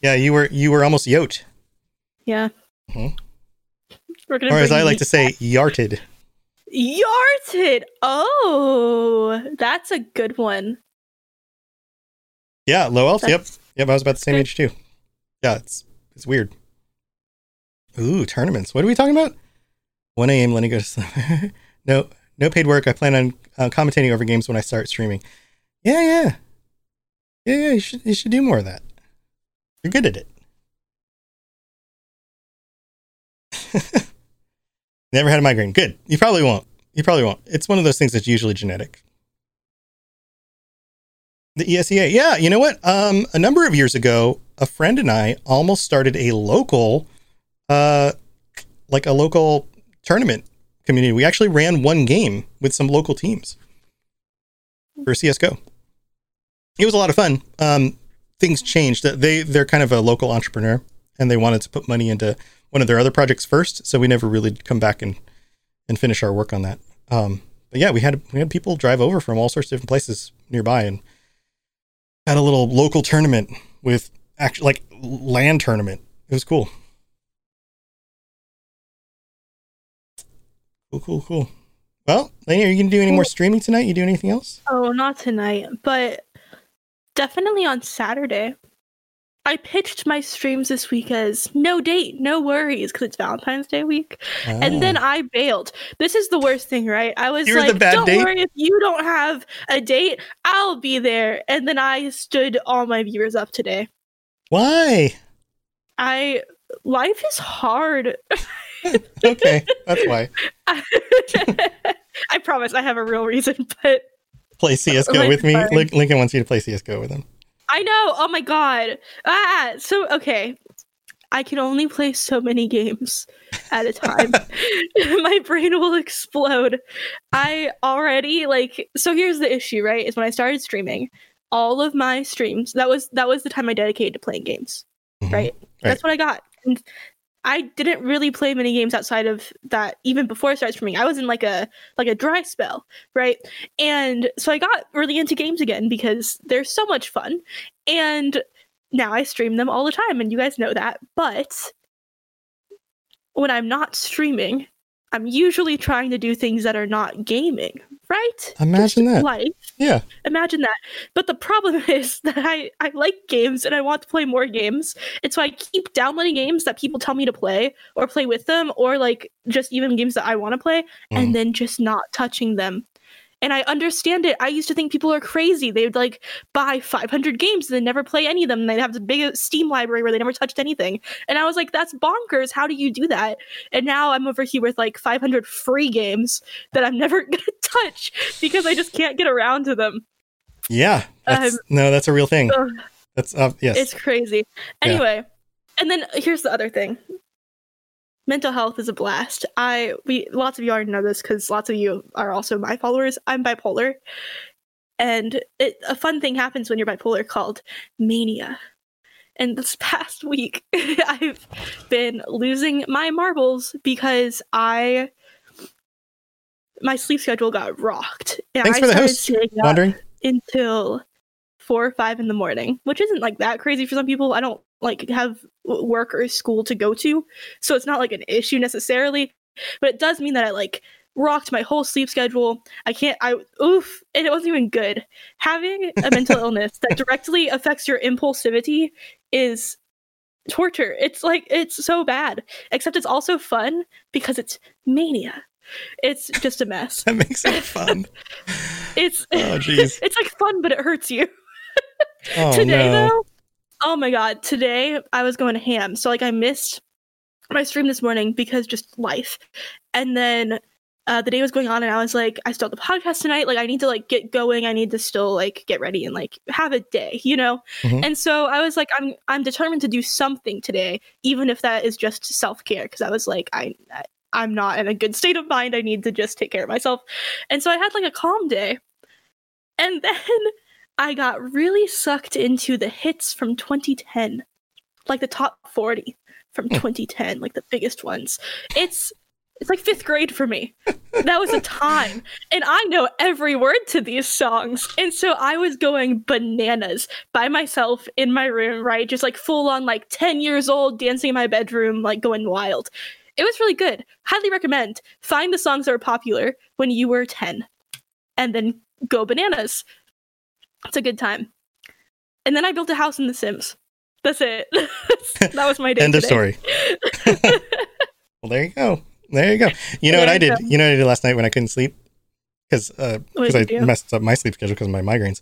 Yeah, you were you were almost yoked, Yeah. Mhm. We're or as I like to say, yarted. Yarted. Oh, that's a good one. Yeah, low elf. Yep, That's- yep. I was about the same age too. Yeah, it's it's weird. Ooh, tournaments. What are we talking about? 1 a.m. Lenny goes. to sleep. no, no paid work. I plan on uh, commentating over games when I start streaming. Yeah, yeah, yeah, yeah. You should you should do more of that. You're good at it. Never had a migraine. Good. You probably won't. You probably won't. It's one of those things that's usually genetic. The ESEA. Yeah, you know what? Um, a number of years ago, a friend and I almost started a local, uh, like a local tournament community. We actually ran one game with some local teams for CS:GO. It was a lot of fun. Um, things changed. They they're kind of a local entrepreneur, and they wanted to put money into one of their other projects first. So we never really come back and and finish our work on that. Um, but yeah, we had we had people drive over from all sorts of different places nearby and had a little local tournament with actually like land tournament. It was cool. Cool, cool, cool. Well, Lainey, are you gonna do any more streaming tonight? You do anything else? Oh, not tonight, but definitely on Saturday. I pitched my streams this week as no date, no worries, because it's Valentine's Day week. And oh. then I bailed. This is the worst thing, right? I was You were the like, don't date? worry if you don't have a date, I'll be there. And then I stood all my viewers up today. why? I life is hard. Okay, that's why. I promise I have a real reason, but Play CS:GO with me. Lincoln wants you to play CS:GO with him. I know. Oh my god. Ah, so okay. I can only play so many games at a time. my brain will explode. I already like so here's the issue, right? Is when I started streaming, all of my streams, that was that was the time I dedicated to playing games. Mhm. Right? That's what I got. And I didn't really play many games outside of that even before I started streaming. I was in like a like a dry spell, right? And so I got really into games again because they're so much fun. And now I stream them all the time and you guys know that. But when I'm not streaming, I'm usually trying to do things that are not gaming, right? Imagine Just that. Life. Yeah. Imagine that. But the problem is that I, I like games and I want to play more games. And so I keep downloading games that people tell me to play or play with them or like just even games that I want to play Mm. and then just not touching them. And I understand it. I used to think people are crazy. They would like buy 500 games and then never play any of them. And they'd have this big Steam library where they never touched anything. And I was like, that's bonkers. How do you do that? And now I'm over here with like 500 free games that I'm never going to touch because I just can't get around to them. Yeah. That's, Um, no, that's a real thing. Ugh. That's uh, yes. It's crazy. Yeah. Anyway, and then here's the other thing. Mental health is a blast. I we lots of you already know this because lots of you are also my followers. I'm bipolar, and it, a fun thing happens when you're bipolar called mania. And this past week, I've been losing my marbles because I my sleep schedule got rocked. And Thanks I for the started host. staying up Wondering. until four or five in the morning, which isn't like that crazy for some people. I don't like have work or school to go to, so it's not like an issue necessarily. But it does mean that I like rocked my whole sleep schedule. I can't I oof, and it wasn't even good. Having a mental illness that directly affects your impulsivity is torture. It's like it's so bad. Except it's also fun because it's mania. It's just a mess. That makes it fun. It's Oh, jeez. it's like fun, but it hurts you. Oh, today no. though, oh my god, today I was going ham. So like I missed my stream this morning because just life. And then uh, the day was going on and I was like, I still have the podcast tonight. Like I need to like get going. I need to still like get ready and like have a day, you know? Mhm. And so I was like, I'm I'm determined to do something today, even if that is just self-care. Because I was like, I I- I'm not in a good state of mind. I need to just take care of myself. And so I had like a calm day. And then I got really sucked into the hits from 2010, like the top 40 from hmm. 2010, like the biggest ones. It's it's like fifth grade for me. That was a time, and I know every word to these songs, and so I was going bananas by myself in my room, right, just like full on like 10 years old, dancing in my bedroom, like going wild. It was really good. Highly recommend. Find the songs that were popular when you were 10, and then go bananas. It's a good time. And then I built a house in The Sims. That's it. that was my day. End of story. well, there you go. There you go. You know what I did? go. You know what I did last night when I couldn't sleep? Because uh, What 'cause did I do? messed up my sleep schedule because of my migraines.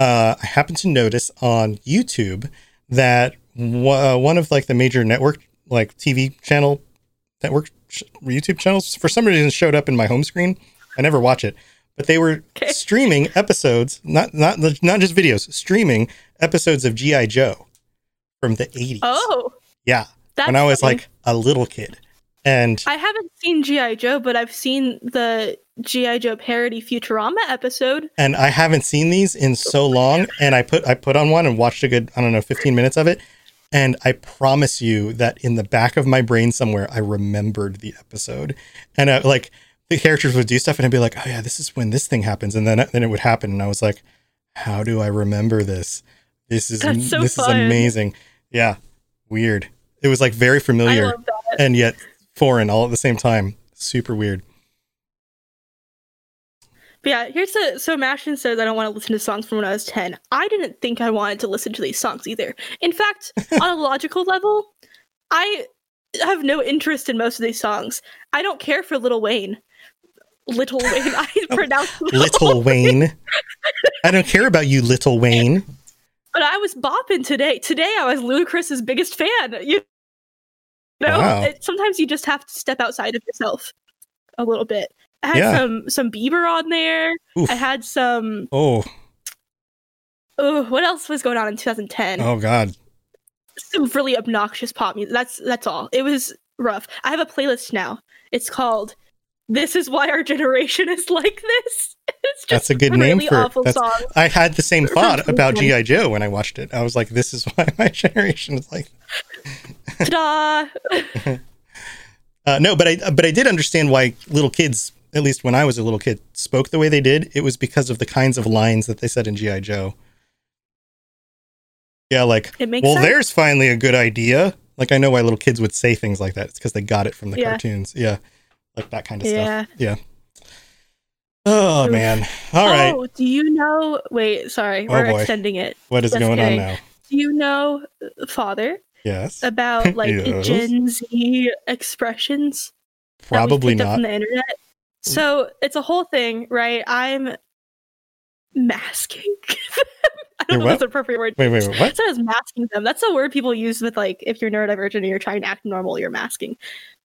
Uh, I happened to notice on YouTube that w- uh, one of like the major network, like TV channel network sh- YouTube channels, for some reason showed up in my home screen. I never watch it, but they were Okay. streaming episodes, not not not just videos, streaming episodes of GI Joe from the 80s. Oh, Yeah. when I was funny. like a little kid. And I haven't seen G.I. Joe, but I've seen the G.I. Joe parody Futurama episode. and I haven't seen these in so long and I put I put on one and watched a good I don't know 15 minutes of it and I promise you that in the back of my brain somewhere I remembered the episode. And I, like the characters would do stuff and I'd be like, "Oh yeah, this is when this thing happens." And then then it would happen and I was like, "How do I remember this? This is so this fun. is amazing." Yeah. Weird. It was like very familiar and yet foreign all at the same time. Super weird. But yeah, here's the so Mashin says I don't want to listen to songs from when I was 10. I didn't think I wanted to listen to these songs either. In fact, on a logical level, I have no interest in most of these songs. I don't care for Little Wayne. Little Wayne, I oh, pronounce Little Wayne. I don't care about you, Little Wayne. But I was bopping today. Today I was Ludacris's biggest fan. You know, Wow. it, sometimes you just have to step outside of yourself a little bit. I had Yeah. some some Bieber on there. Oof. I had some. Oh, Oh, what else was going on in 2010? oh God. Some really obnoxious pop music. That's that's all. It was rough. I have a playlist now. It's called "This Is Why Our Generation Is Like This." It's just That's a good really name for awful that's, songs. I had the same thought about G.I. Joe when I watched it. I was like, this is why my generation is like Ta-da! uh, no, but I but I did understand why little kids, at least when I was a little kid, spoke the way they did. It was because of the kinds of lines that they said in G.I. Joe. Yeah, like It makes well, sense. there's finally a good idea. Like I know why little kids would say things like that. It's because they got it from the Yeah. cartoons. Yeah, like that kind of Yeah. stuff. Yeah. Oh man. All right. Oh, do you know? Wait, sorry, Oh, we're boy. extending it. what is going kidding. on now? Do you know, uh, Father, Yes. about like Yes. Gen Z expressions? Probably picked up not. from the internet. So it's a whole thing, right? I'm masking. I You're don't know if that's the appropriate word. Wait, wait, wait, what? It says masking them. That's a word people use with like if you're neurodivergent and you're trying to act normal, you're masking.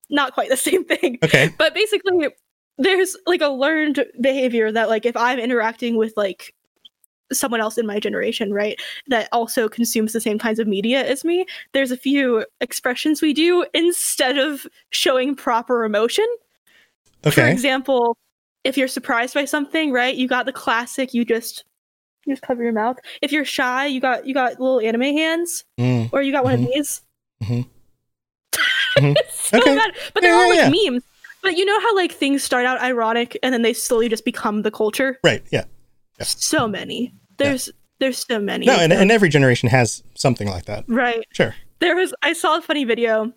Not quite the same thing. Okay. But basically, there's like a learned behavior that like if I'm interacting with like someone else in my generation, right, that also consumes the same kinds of media as me, there's a few expressions we do instead of showing proper emotion. For example, if you're surprised by something, right, you got the classic you just you just cover your mouth. If you're shy, you got you got little anime hands Mm. or you got one Mhm. of these. Mhm. Mhm. so Okay. bad. But they're Yeah, all yeah, like memes. But you know how like things start out ironic and then they slowly just become the culture? Right. Yeah. So many. There's there's so many. No, and, and every generation has something like that. right. Sure. There was I saw a funny video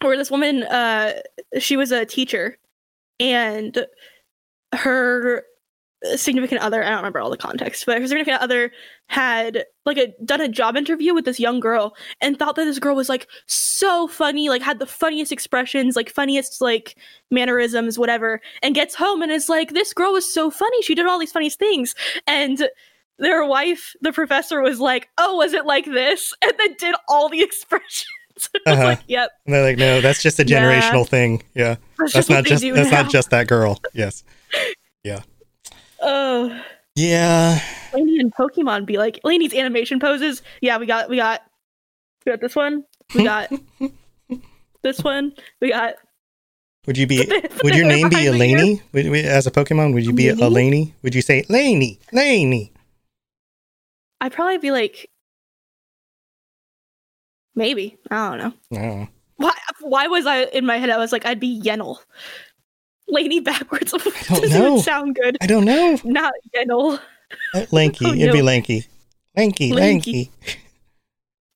where this woman uh she was a teacher and her significant other i don't remember all the context but her significant other had like a done a job interview with this young girl and thought that this girl was like so funny like had the funniest expressions like funniest like mannerisms whatever and gets home and is like this girl was so funny she did all these funniest things and their wife the professor was like oh was it like this and then did all the expressions Uh-huh. like yep And they're like, no, that's just a generational thing. Yeah. That's That's just not just that's now. not just that girl. Yes. oh Yeah. Laney and Pokemon be like Laney's animation poses. Yeah, we got we got we got this one. We got this one. We got Would you be Put the- put would your name be Elaney? Would, would- as a Pokemon, would you be Laney? Elaney? Would you say Laney? Laney? I'd probably be like maybe. I don't know. No. Why why was I in my head I was like I'd be Yennel. Laney backwards doesn't know. even sound good. I don't know. Not Yennel. Uh, Lanky. Oh, It'd be lanky. Lanky, lanky. Lanky.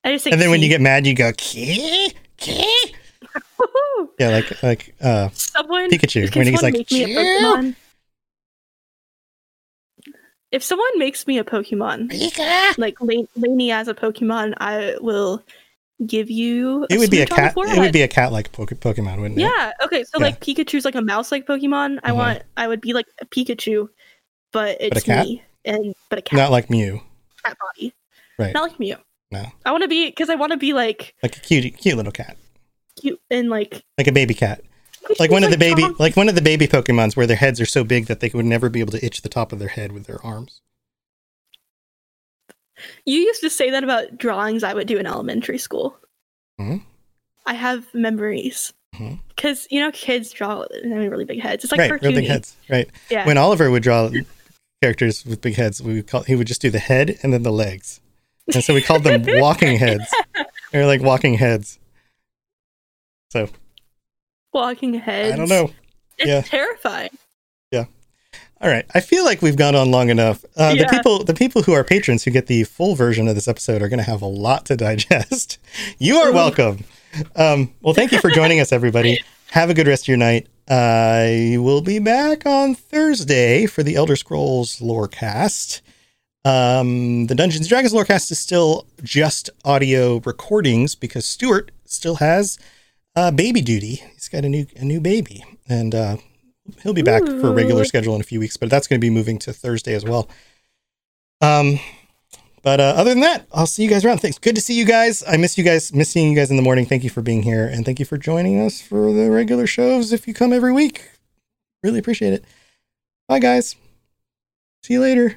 I just And then when you get mad, you go? Kee? Woohoo! Yeah, like, like, uh, someone Pikachu, when he's like, make me a Pokemon? If someone makes me a Pokemon, Pika. like Lan- Laney as a Pokemon, I will give you. It would be a smooch on the cat. It would be a cat like Poke- Pokemon, wouldn't it? Yeah. Okay. So Yeah. like Pikachu's like a mouse like Pokemon. I Mhm. want. I would be like a Pikachu, but it's cat? me and but a cat, Not like Mew. cat body. Right. Not like Mew. No. I want to be because I want to be like Like a cute, cute little cat. cute and like Like a baby cat. Like one of the baby, like one of the baby Pokemons where their heads are so big that they would never be able to itch the top of their head with their arms. You used to say that about drawings I would do in elementary school. Mhm. I have memories because you know kids draw I mean, really big heads. It's like right, cartoony. real big heads. Right. Yeah. When Oliver would draw characters with big heads, we would call he would just do the head and then the legs, and so we called them walking heads. They're like walking heads. So Walking heads. I don't know. It's Yeah. terrifying. All right, I feel like we've gone on long enough. Uh, Yeah. The people, the people who are patrons who get the full version of this episode are going to have a lot to digest. You are welcome. Um, well, thank you for joining us, everybody. Have a good rest of your night. I will be back on Thursday for the Elder Scrolls Lorecast. Um, the Dungeons and Dragons Lorecast is still just audio recordings because Stuart still has uh, baby duty. He's got a new a new baby, and uh, he'll be back for a regular schedule in a few weeks. But that's going to be moving to Thursday as well. Um, but uh, other than that, I'll see you guys around. Thanks. Good to see you guys. I miss you guys. Miss seeing you guys in the morning. Thank you for being here, and thank you for joining us for the regular shows. If you come every week, really appreciate it. Bye, guys. See you later.